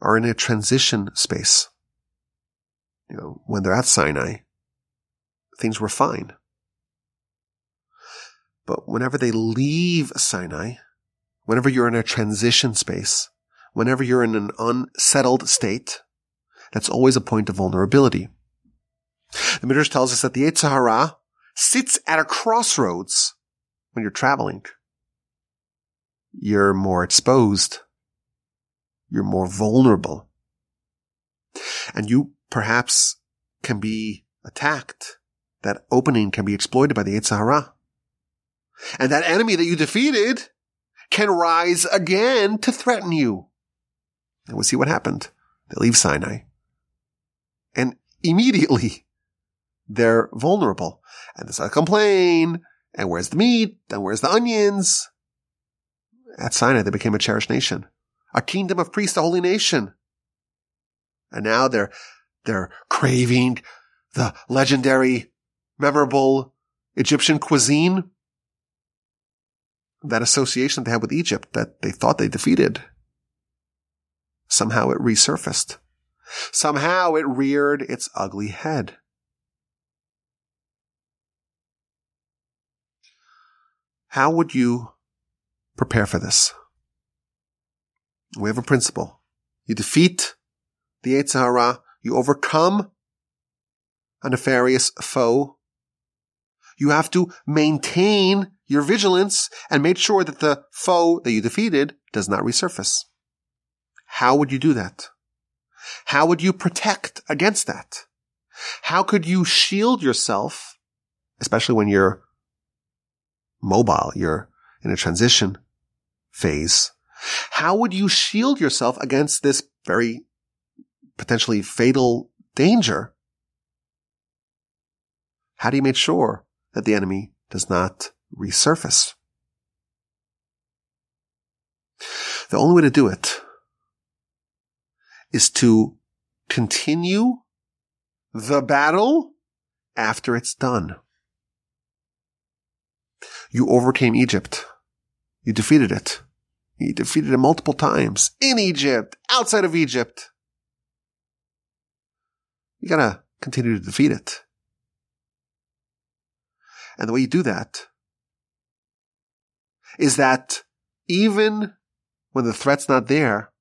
are in a transition space, you know, when they're at Sinai, things were fine. But whenever they leave Sinai, whenever you're in a transition space, whenever you're in an unsettled state, that's always a point of vulnerability. The Midrash tells us that the Yetzer Hara sits at a crossroads when you're traveling. You're more exposed. You're more vulnerable. And you perhaps can be attacked. That opening can be exploited by the Yetzer Hara. And that enemy that you defeated can rise again to threaten you. And we'll see what happened. They leave Sinai. And immediately they're vulnerable. And they start to complain. And where's the meat? And where's the onions? At Sinai, they became a cherished nation, a kingdom of priests, a holy nation. And now they're, they're craving the legendary, memorable Egyptian cuisine that association they had with Egypt that they thought they defeated. Somehow it resurfaced. Somehow it reared its ugly head. How would you prepare for this? We have a principle. You defeat the Yetzer You overcome a nefarious foe. You have to maintain your vigilance and make sure that the foe that you defeated does not resurface. How would you do that? How would you protect against that? How could you shield yourself, especially when you're mobile, you're in a transition phase? How would you shield yourself against this very potentially fatal danger? How do you make sure that the enemy does not resurface. The only way to do it is to continue the battle after it's done. You overcame Egypt. You defeated it. You defeated it multiple times in Egypt, outside of Egypt. You gotta continue to defeat it. And the way you do that is that even when the threat's not there,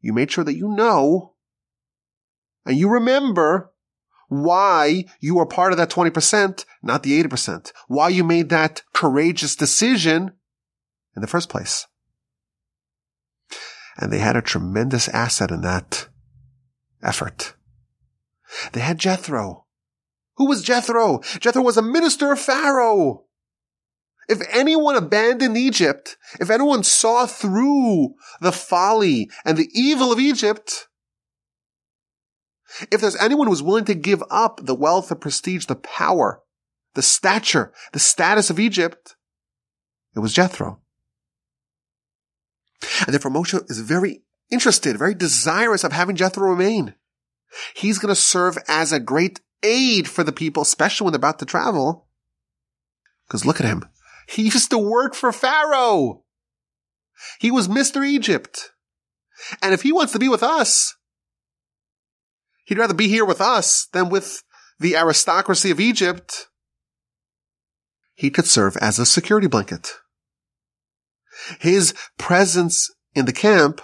you made sure that you know and you remember why you are part of that 20%, not the 80%, why you made that courageous decision in the first place. And they had a tremendous asset in that effort. They had Jethro. Who was Jethro? Jethro was a minister of Pharaoh. If anyone abandoned Egypt, if anyone saw through the folly and the evil of Egypt, if there's anyone who was willing to give up the wealth, the prestige, the power, the stature, the status of Egypt, it was Jethro. And therefore Moshe is very interested, very desirous of having Jethro remain. He's going to serve as a great aid for the people, especially when they're about to travel. Because look at him. He used to work for Pharaoh. He was Mr. Egypt. And if he wants to be with us, he'd rather be here with us than with the aristocracy of Egypt. He could serve as a security blanket. His presence in the camp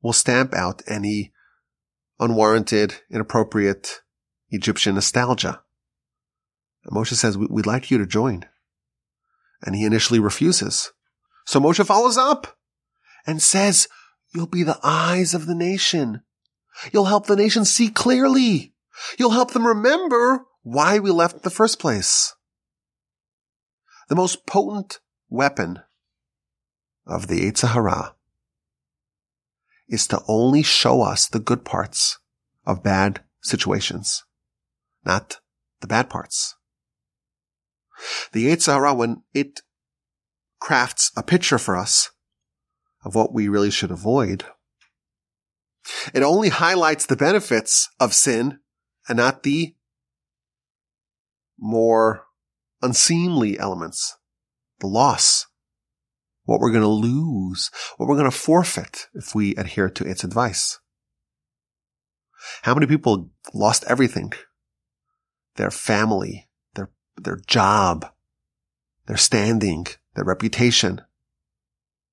will stamp out any unwarranted, inappropriate Egyptian nostalgia And Moshe says, we'd like you to join. And he initially refuses. So Moshe follows up and says, you'll be the eyes of the nation. You'll help the nation see clearly. You'll help them remember why we left in the first place. The most potent weapon of the Yetzer Hara is to only show us the good parts of bad situations, not the bad parts. The Yetzer Hara, when it crafts a picture for us of what we really should avoid, it only highlights the benefits of sin and not the more unseemly elements, the loss, what we're going to lose, what we're going to forfeit if we adhere to its advice. How many people lost everything? Their family, their, their job, their standing, their reputation.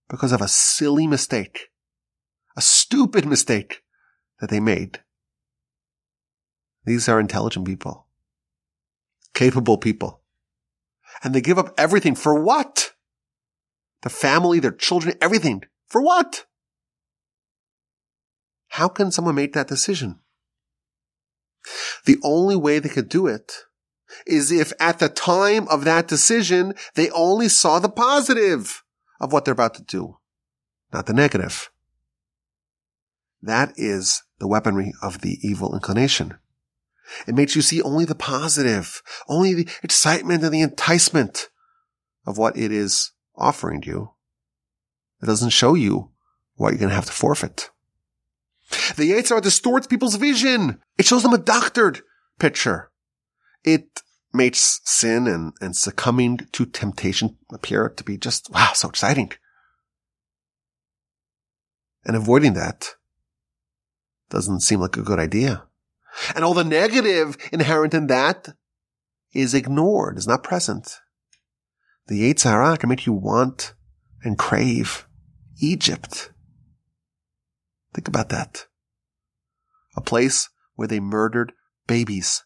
Because of a silly mistake, a stupid mistake that they made. These are intelligent people, capable people, and they give up everything for what? The family, their children, everything. For what? How can someone make that decision? The only way they could do it is if at the time of that decision, they only saw the positive of what they're about to do, not the negative. That is the weaponry of the evil inclination. It makes you see only the positive, only the excitement and the enticement of what it is offering you. It doesn't show you what you're going to have to forfeit. The Yetzer Hara distorts people's vision. It shows them a doctored picture. It makes sin and, and succumbing to temptation appear to be just, wow, so exciting. And avoiding that doesn't seem like a good idea. And all the negative inherent in that is ignored, is not present. The Yetzer Hara can make you want and crave Egypt. Think about that. A place where they murdered babies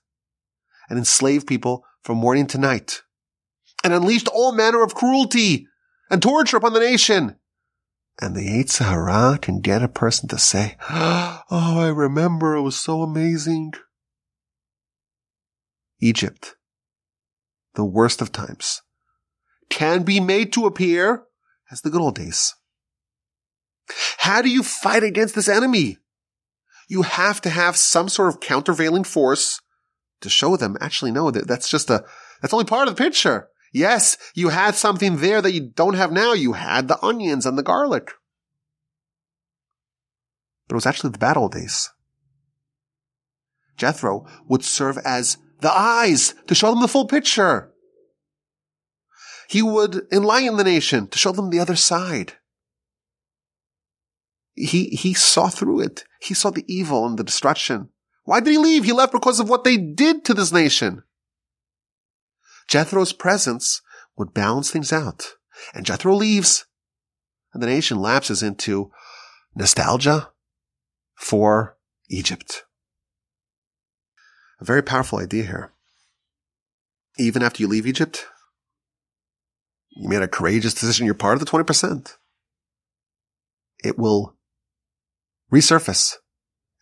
and enslaved people from morning to night and unleashed all manner of cruelty and torture upon the nation. And the Yetzer Hara can get a person to say, Oh, I remember it was so amazing. Egypt, the worst of times, can be made to appear as the good old days. How do you fight against this enemy? You have to have some sort of countervailing force to show them, actually, no, that, that's just a, that's only part of the picture. Yes, you had something there that you don't have now. You had the onions and the garlic. But it was actually the bad old days. Jethro would serve as the eyes to show them the full picture. He would enlighten the nation to show them the other side. He, he saw through it. He saw the evil and the destruction. Why did he leave? He left because of what they did to this nation. Jethro's presence would balance things out. And Jethro leaves. And the nation lapses into nostalgia for Egypt. A very powerful idea here. Even after you leave Egypt, you made a courageous decision. You're part of the 20%. It will resurface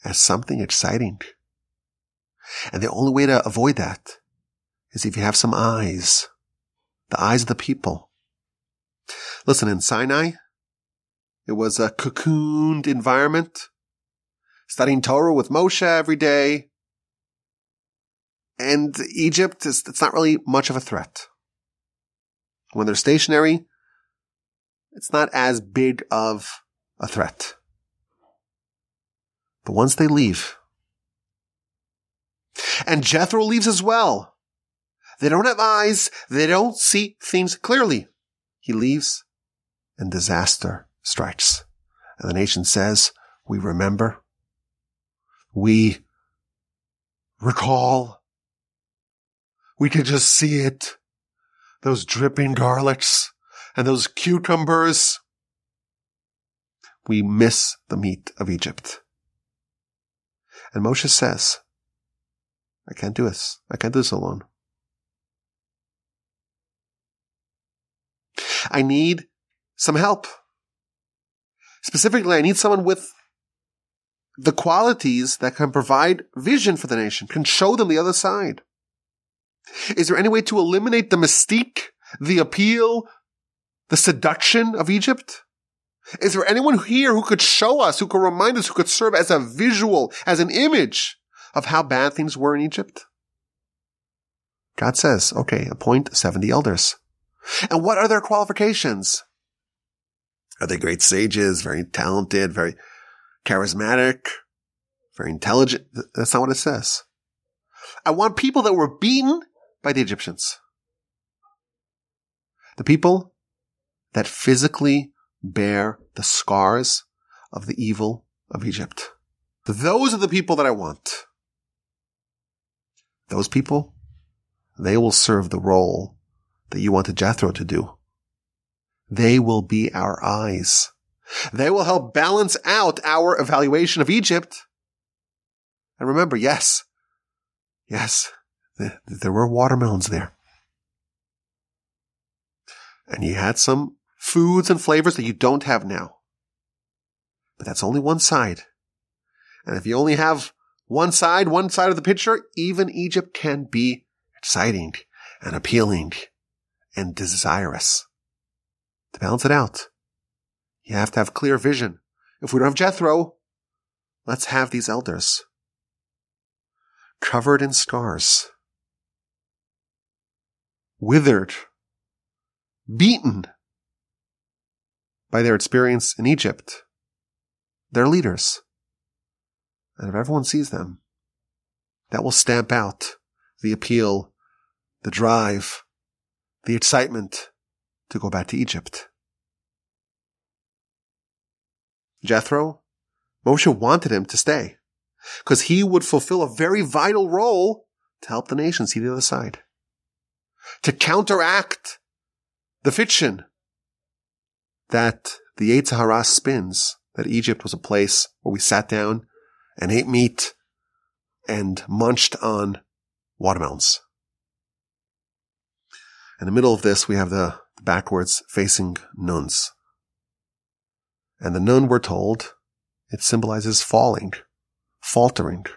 as something exciting. And the only way to avoid that is if you have some eyes, the eyes of the people. Listen, in Sinai, it was a cocooned environment, studying Torah with Moshe every day. And Egypt is, it's not really much of a threat. When they're stationary, it's not as big of a threat. But once they leave, and Jethro leaves as well. They don't have eyes. They don't see things clearly. He leaves and disaster strikes. And the nation says, we remember. We recall. We can just see it. Those dripping garlics and those cucumbers. We miss the meat of Egypt. And Moshe says, I can't do this. I can't do this alone. I need some help. Specifically, I need someone with the qualities that can provide vision for the nation, can show them the other side. Is there any way to eliminate the mystique, the appeal, the seduction of Egypt? Is there anyone here who could show us, who could remind us, who could serve as a visual, as an image of how bad things were in Egypt? God says, okay, appoint 70 elders. And what are their qualifications? Are they great sages, very talented, very charismatic, very intelligent? That's not what it says. I want people that were beaten by the Egyptians. The people that physically bear the scars of the evil of Egypt. Those are the people that I want. Those people, they will serve the role that you wanted Jethro to do. They will be our eyes. They will help balance out our evaluation of Egypt. And remember, yes, yes, there were watermelons there. And you had some foods and flavors that you don't have now. But that's only one side. And if you only have one side, one side of the picture, even Egypt can be exciting and appealing and desirous. To balance it out, you have to have clear vision. If we don't have Jethro, let's have these elders covered in scars, withered, beaten by their experience in Egypt. They're leaders. And if everyone sees them, that will stamp out the appeal, the drive, the excitement to go back to Egypt. Jethro, Moshe wanted him to stay because he would fulfill a very vital role to help the nation see the other side, to counteract the fiction that the Yetzer spins that Egypt was a place where we sat down and ate meat and munched on watermelons. In the middle of this, we have the backwards facing nuns. And the nun, we're told, it symbolizes falling, faltering.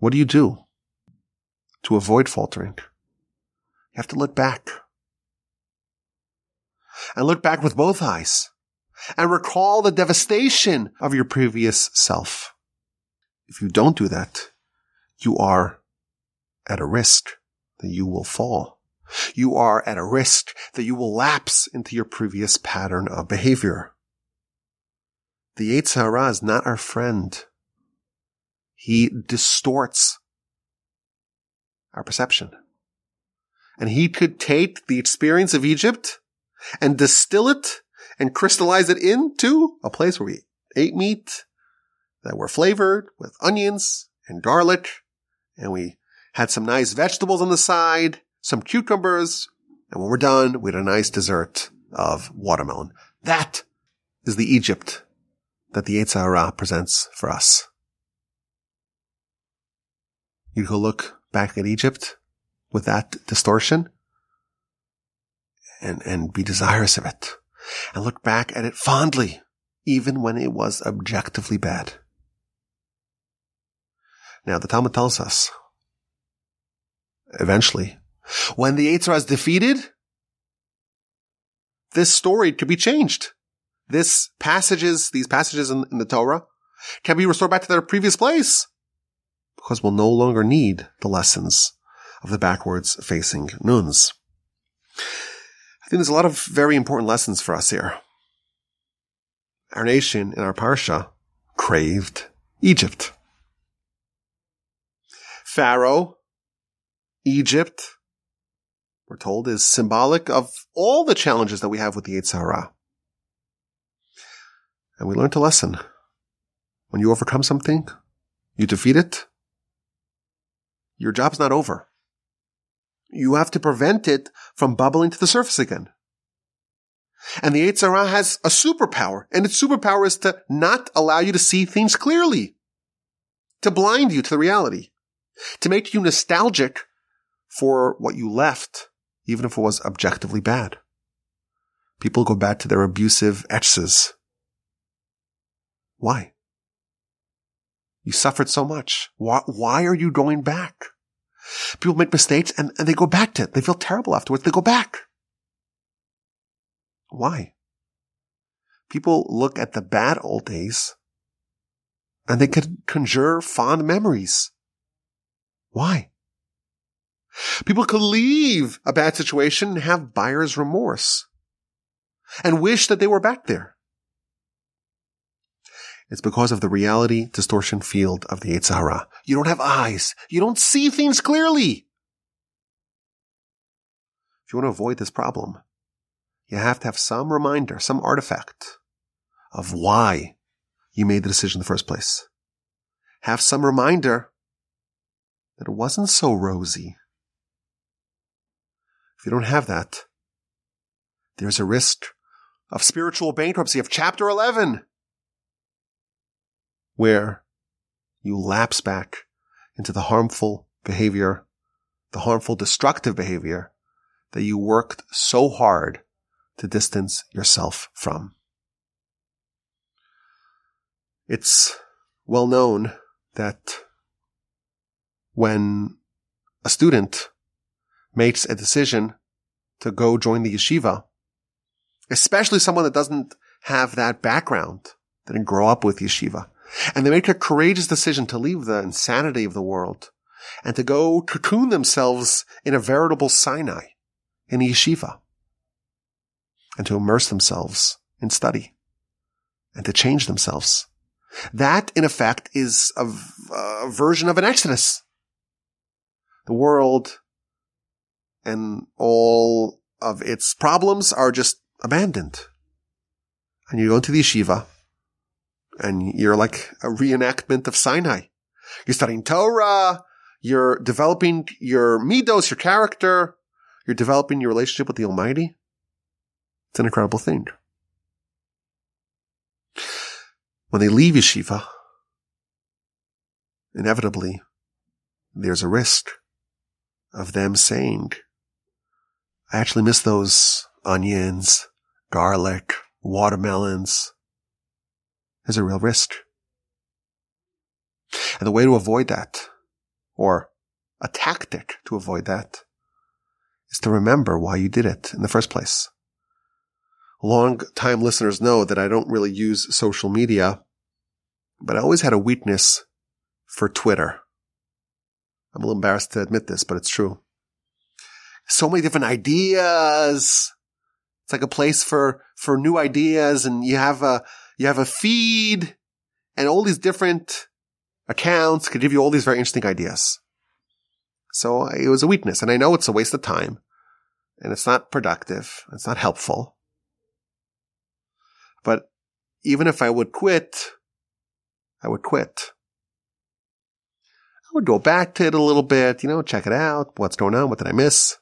What do you do to avoid faltering? You have to look back and look back with both eyes and recall the devastation of your previous self. If you don't do that, you are at a risk that you will fall. You are at a risk that you will lapse into your previous pattern of behavior. The Yetzer Hara is not our friend. He distorts our perception. And he could take the experience of Egypt and distill it and crystallize it into a place where we ate meat that were flavored with onions and garlic. And we had some nice vegetables on the side, some cucumbers. And when we're done, we had a nice dessert of watermelon. That is the Egypt that the Hara presents for us. You go look back at Egypt with that distortion and, and be desirous of it and look back at it fondly, even when it was objectively bad. Now, the Talmud tells us, eventually, when the Yetzer is defeated, this story could be changed. This passages, these passages in, in the Torah can be restored back to their previous place because we'll no longer need the lessons of the backwards facing nuns. I think there's a lot of very important lessons for us here. Our nation in our parsha craved Egypt. Pharaoh, Egypt, we're told is symbolic of all the challenges that we have with the Yetzer Hara. And we learned a lesson. When you overcome something, you defeat it, your job's not over. You have to prevent it from bubbling to the surface again. And the Yetzer Hara has a superpower, and its superpower is to not allow you to see things clearly, to blind you to the reality, to make you nostalgic for what you left even if it was objectively bad. People go back to their abusive exes. Why? You suffered so much. Why, why are you going back? People make mistakes and, and they go back to it. They feel terrible afterwards. They go back. Why? People look at the bad old days and they can conjure fond memories. Why? People could leave a bad situation and have buyer's remorse and wish that they were back there. It's because of the reality distortion field of the Yetzer You don't have eyes. You don't see things clearly. If you want to avoid this problem, you have to have some reminder, some artifact of why you made the decision in the first place. Have some reminder that it wasn't so rosy. If you don't have that, there's a risk of spiritual bankruptcy of chapter 11 where you lapse back into the harmful behavior, the harmful destructive behavior that you worked so hard to distance yourself from. It's well known that when a student makes a decision to go join the yeshiva, especially someone that doesn't have that background, that didn't grow up with yeshiva, and they make a courageous decision to leave the insanity of the world and to go cocoon themselves in a veritable Sinai, in a yeshiva, and to immerse themselves in study and to change themselves. That, in effect, is a, a version of an exodus. The world and all of its problems are just abandoned. And you go into the yeshiva and you're like a reenactment of Sinai. You're studying Torah. You're developing your midos, your character. You're developing your relationship with the Almighty. It's an incredible thing. When they leave yeshiva, inevitably, there's a risk of them saying, I actually miss those onions, garlic, watermelons, There's a real risk. And the way to avoid that, or a tactic to avoid that, is to remember why you did it in the first place. Long time listeners know that I don't really use social media, but I always had a weakness for Twitter. I'm a little embarrassed to admit this, but it's true. So many different ideas. It's like a place for, for new ideas and you have a, you have a feed and all these different accounts could give you all these very interesting ideas. So it was a weakness and I know it's a waste of time and it's not productive. It's not helpful. But even if I would quit, I would quit. I would go back to it a little bit, you know, check it out. What's going on? What did I miss?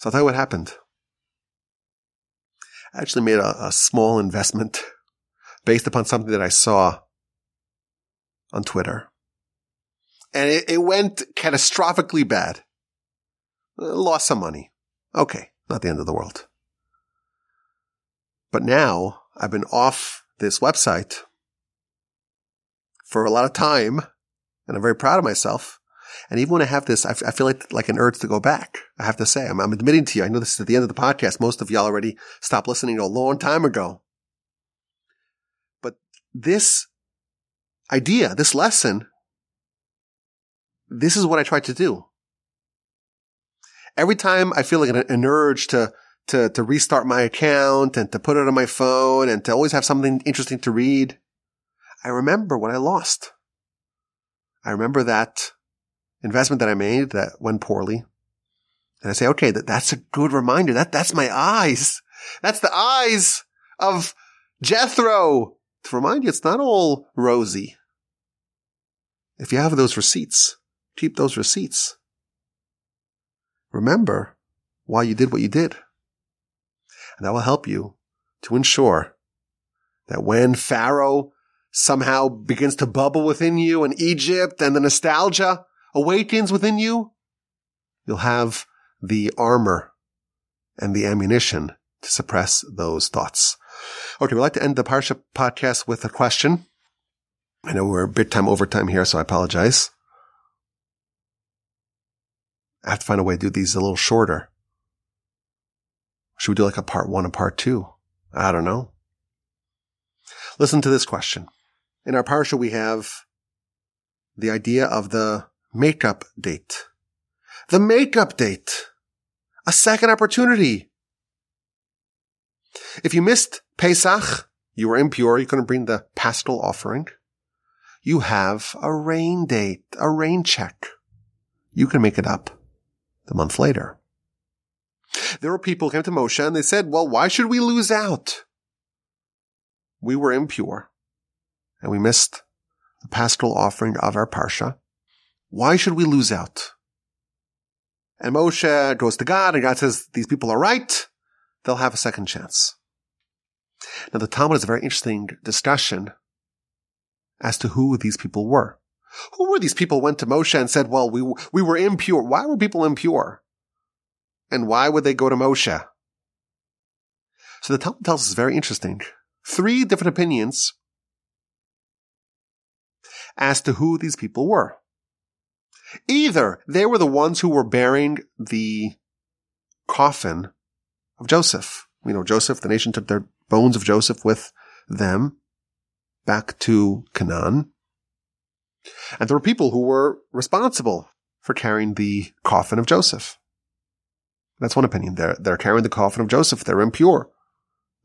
So tell you what happened. I actually made a, a small investment based upon something that I saw on Twitter. And it, it went catastrophically bad. I lost some money. Okay, not the end of the world. But now I've been off this website for a lot of time and I'm very proud of myself. And even when I have this, I, f- I feel like, like an urge to go back. I have to say, I'm, I'm admitting to you. I know this is at the end of the podcast. Most of y'all already stopped listening a long time ago. But this idea, this lesson, this is what I try to do. Every time I feel like an, an urge to, to, to restart my account and to put it on my phone and to always have something interesting to read, I remember what I lost. I remember that investment that I made that went poorly. And I say, okay, that, that's a good reminder. That, that's my eyes. That's the eyes of Jethro to remind you it's not all rosy. If you have those receipts, keep those receipts. Remember why you did what you did. And that will help you to ensure that when Pharaoh somehow begins to bubble within you and Egypt and the nostalgia awakens within you, you'll have the armor and the ammunition to suppress those thoughts. Okay, we'd like to end the Parsha podcast with a question. I know we're a bit time overtime here, so I apologize. I have to find a way to do these a little shorter. Should we do like a part one and part two? I don't know. Listen to this question. In our parsha, we have the idea of the makeup date. The makeup date. A second opportunity. If you missed Pesach, you were impure, you couldn't bring the paschal offering. You have a rain date, a rain check. You can make it up the month later. There were people who came to Moshe and they said, well, why should we lose out? We were impure and we missed the paschal offering of our parsha. Why should we lose out? And Moshe goes to God and God says, these people are right. They'll have a second chance. Now the Talmud is a very interesting discussion as to who these people were. Who were these people went to Moshe and said, well, we, we were impure. Why were people impure? And why would they go to Moshe? So the Talmud tells us very interesting. Three different opinions as to who these people were. Either they were the ones who were bearing the coffin of Joseph. You know, Joseph, the nation took their bones of Joseph with them back to Canaan. And there were people who were responsible for carrying the coffin of Joseph. That's one opinion. They're, they're carrying the coffin of Joseph. They're impure.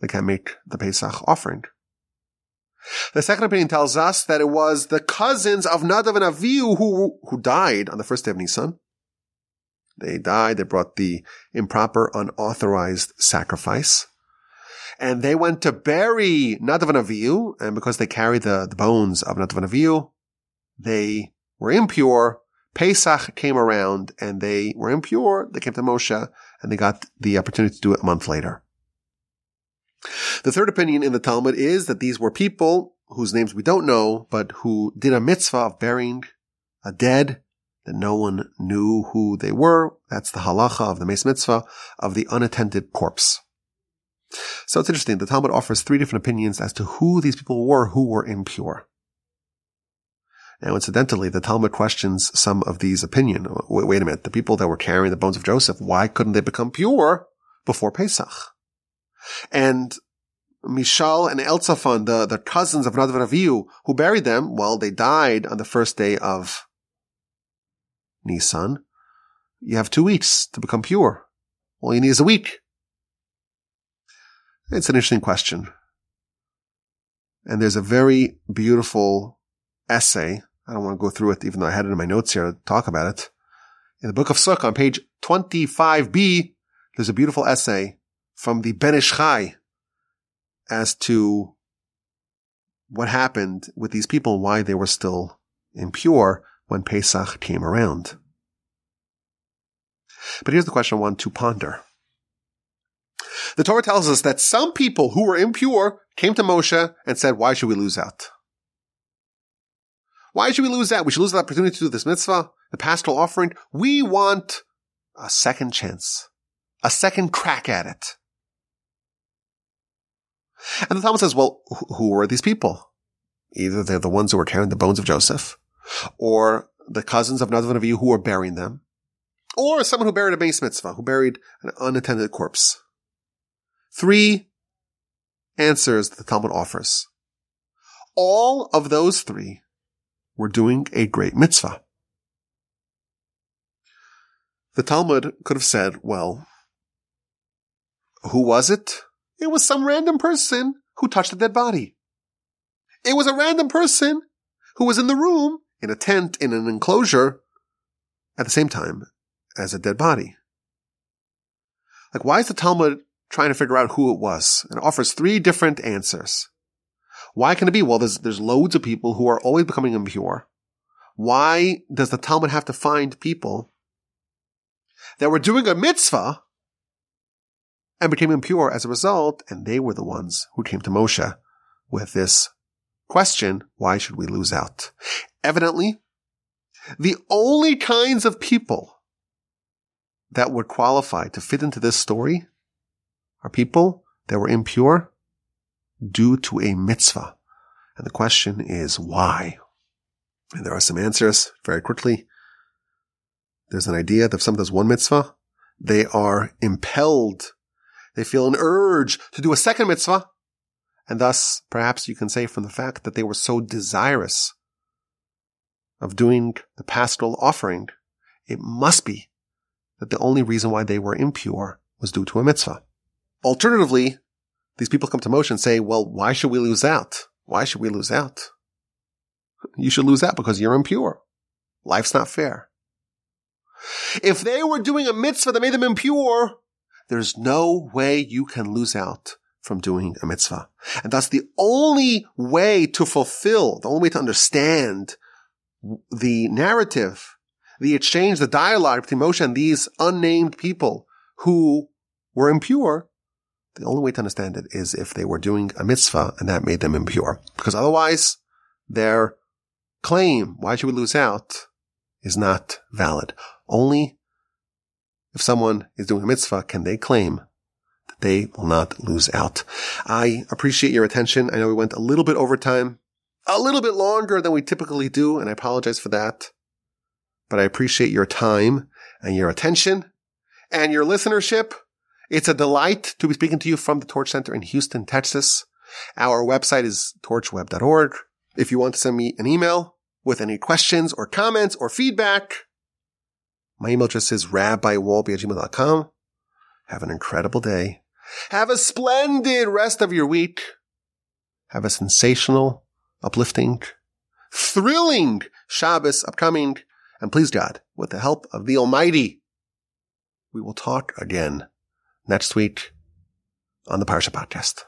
They can't make the Pesach offering. The second opinion tells us that it was the cousins of Nadav and Avihu who, who died on the first day of Nisan. They died. They brought the improper, unauthorized sacrifice. And they went to bury Nadav and Avihu. And because they carried the, the bones of Nadav and Avihu, they were impure. Pesach came around and they were impure. They came to Moshe and they got the opportunity to do it a month later. The third opinion in the Talmud is that these were people whose names we don't know, but who did a mitzvah of burying a dead that no one knew who they were. That's the halacha of the Meis Mitzvah of the unattended corpse. So it's interesting. The Talmud offers three different opinions as to who these people were who were impure. Now, incidentally, the Talmud questions some of these opinion. Wait, wait, a minute. The people that were carrying the bones of Joseph, why couldn't they become pure before Pesach? And Mishael and Elzaphan, the, the cousins of Avihu, who buried them, well, they died on the first day of Nisan. You have two weeks to become pure. All you need is a week. It's an interesting question. And there's a very beautiful essay. I don't want to go through it, even though I had it in my notes here to talk about it. In the book of Sukkah on page 25b, there's a beautiful essay from the Ben Ish Chai as to what happened with these people and why they were still impure when Pesach came around. But here's the question I want to ponder. The Torah tells us that some people who were impure came to Moshe and said, why should we lose out? Why should we lose out? We should lose the opportunity to do this mitzvah, the paschal offering. We want a second chance, a second crack at it. And the Talmud says, well, who were these people? Either they're the ones who were carrying the bones of Joseph, or the cousins of Nadav and Avihu who were burying them, or someone who buried a meis mitzvah, who buried an unattended corpse. Three answers the Talmud offers. All of those three were doing a great mitzvah. The Talmud could have said, well, who was it? It was some random person who touched a dead body. It was a random person who was in the room, in a tent, in an enclosure, at the same time as a dead body. Like, why is the Talmud trying to figure out who it was? And it offers three different answers. Why can it be? Well, there's, there's loads of people who are always becoming impure. Why does the Talmud have to find people that were doing a mitzvah and became impure as a result, and they were the ones who came to Moshe with this question, why should we lose out? Evidently, the only kinds of people that would qualify to fit into this story are people that were impure due to a mitzvah. And the question is why? And there are some answers very quickly. There's an idea that if someone does one mitzvah, they are impelled. They feel an urge to do a second mitzvah. And thus, perhaps you can say from the fact that they were so desirous of doing the paschal offering, it must be that the only reason why they were impure was due to a mitzvah. Alternatively, these people come to Moshe and say, well, why should we lose out? Why should we lose out? You should lose out because you're impure. Life's not fair. If they were doing a mitzvah that made them impure, there's no way you can lose out from doing a mitzvah. And that's the only way to fulfill, the only way to understand the narrative, the exchange, the dialogue between Moshe and these unnamed people who were impure the only way to understand it is if they were doing a mitzvah and that made them impure. Because otherwise, their claim, why should we lose out, is not valid. Only if someone is doing a mitzvah can they claim that they will not lose out. I appreciate your attention. I know we went a little bit over time, a little bit longer than we typically do, and I apologize for that. But I appreciate your time and your attention and your listenership. It's a delight to be speaking to you from the Torch Center in Houston, Texas. Our website is torchweb.org. If you want to send me an email with any questions or comments or feedback, my email address is rabbiwolbe Have an incredible day. Have a splendid rest of your week. Have a sensational, uplifting, thrilling Shabbos upcoming. And please God, with the help of the Almighty, we will talk again next week on the Parsha Podcast.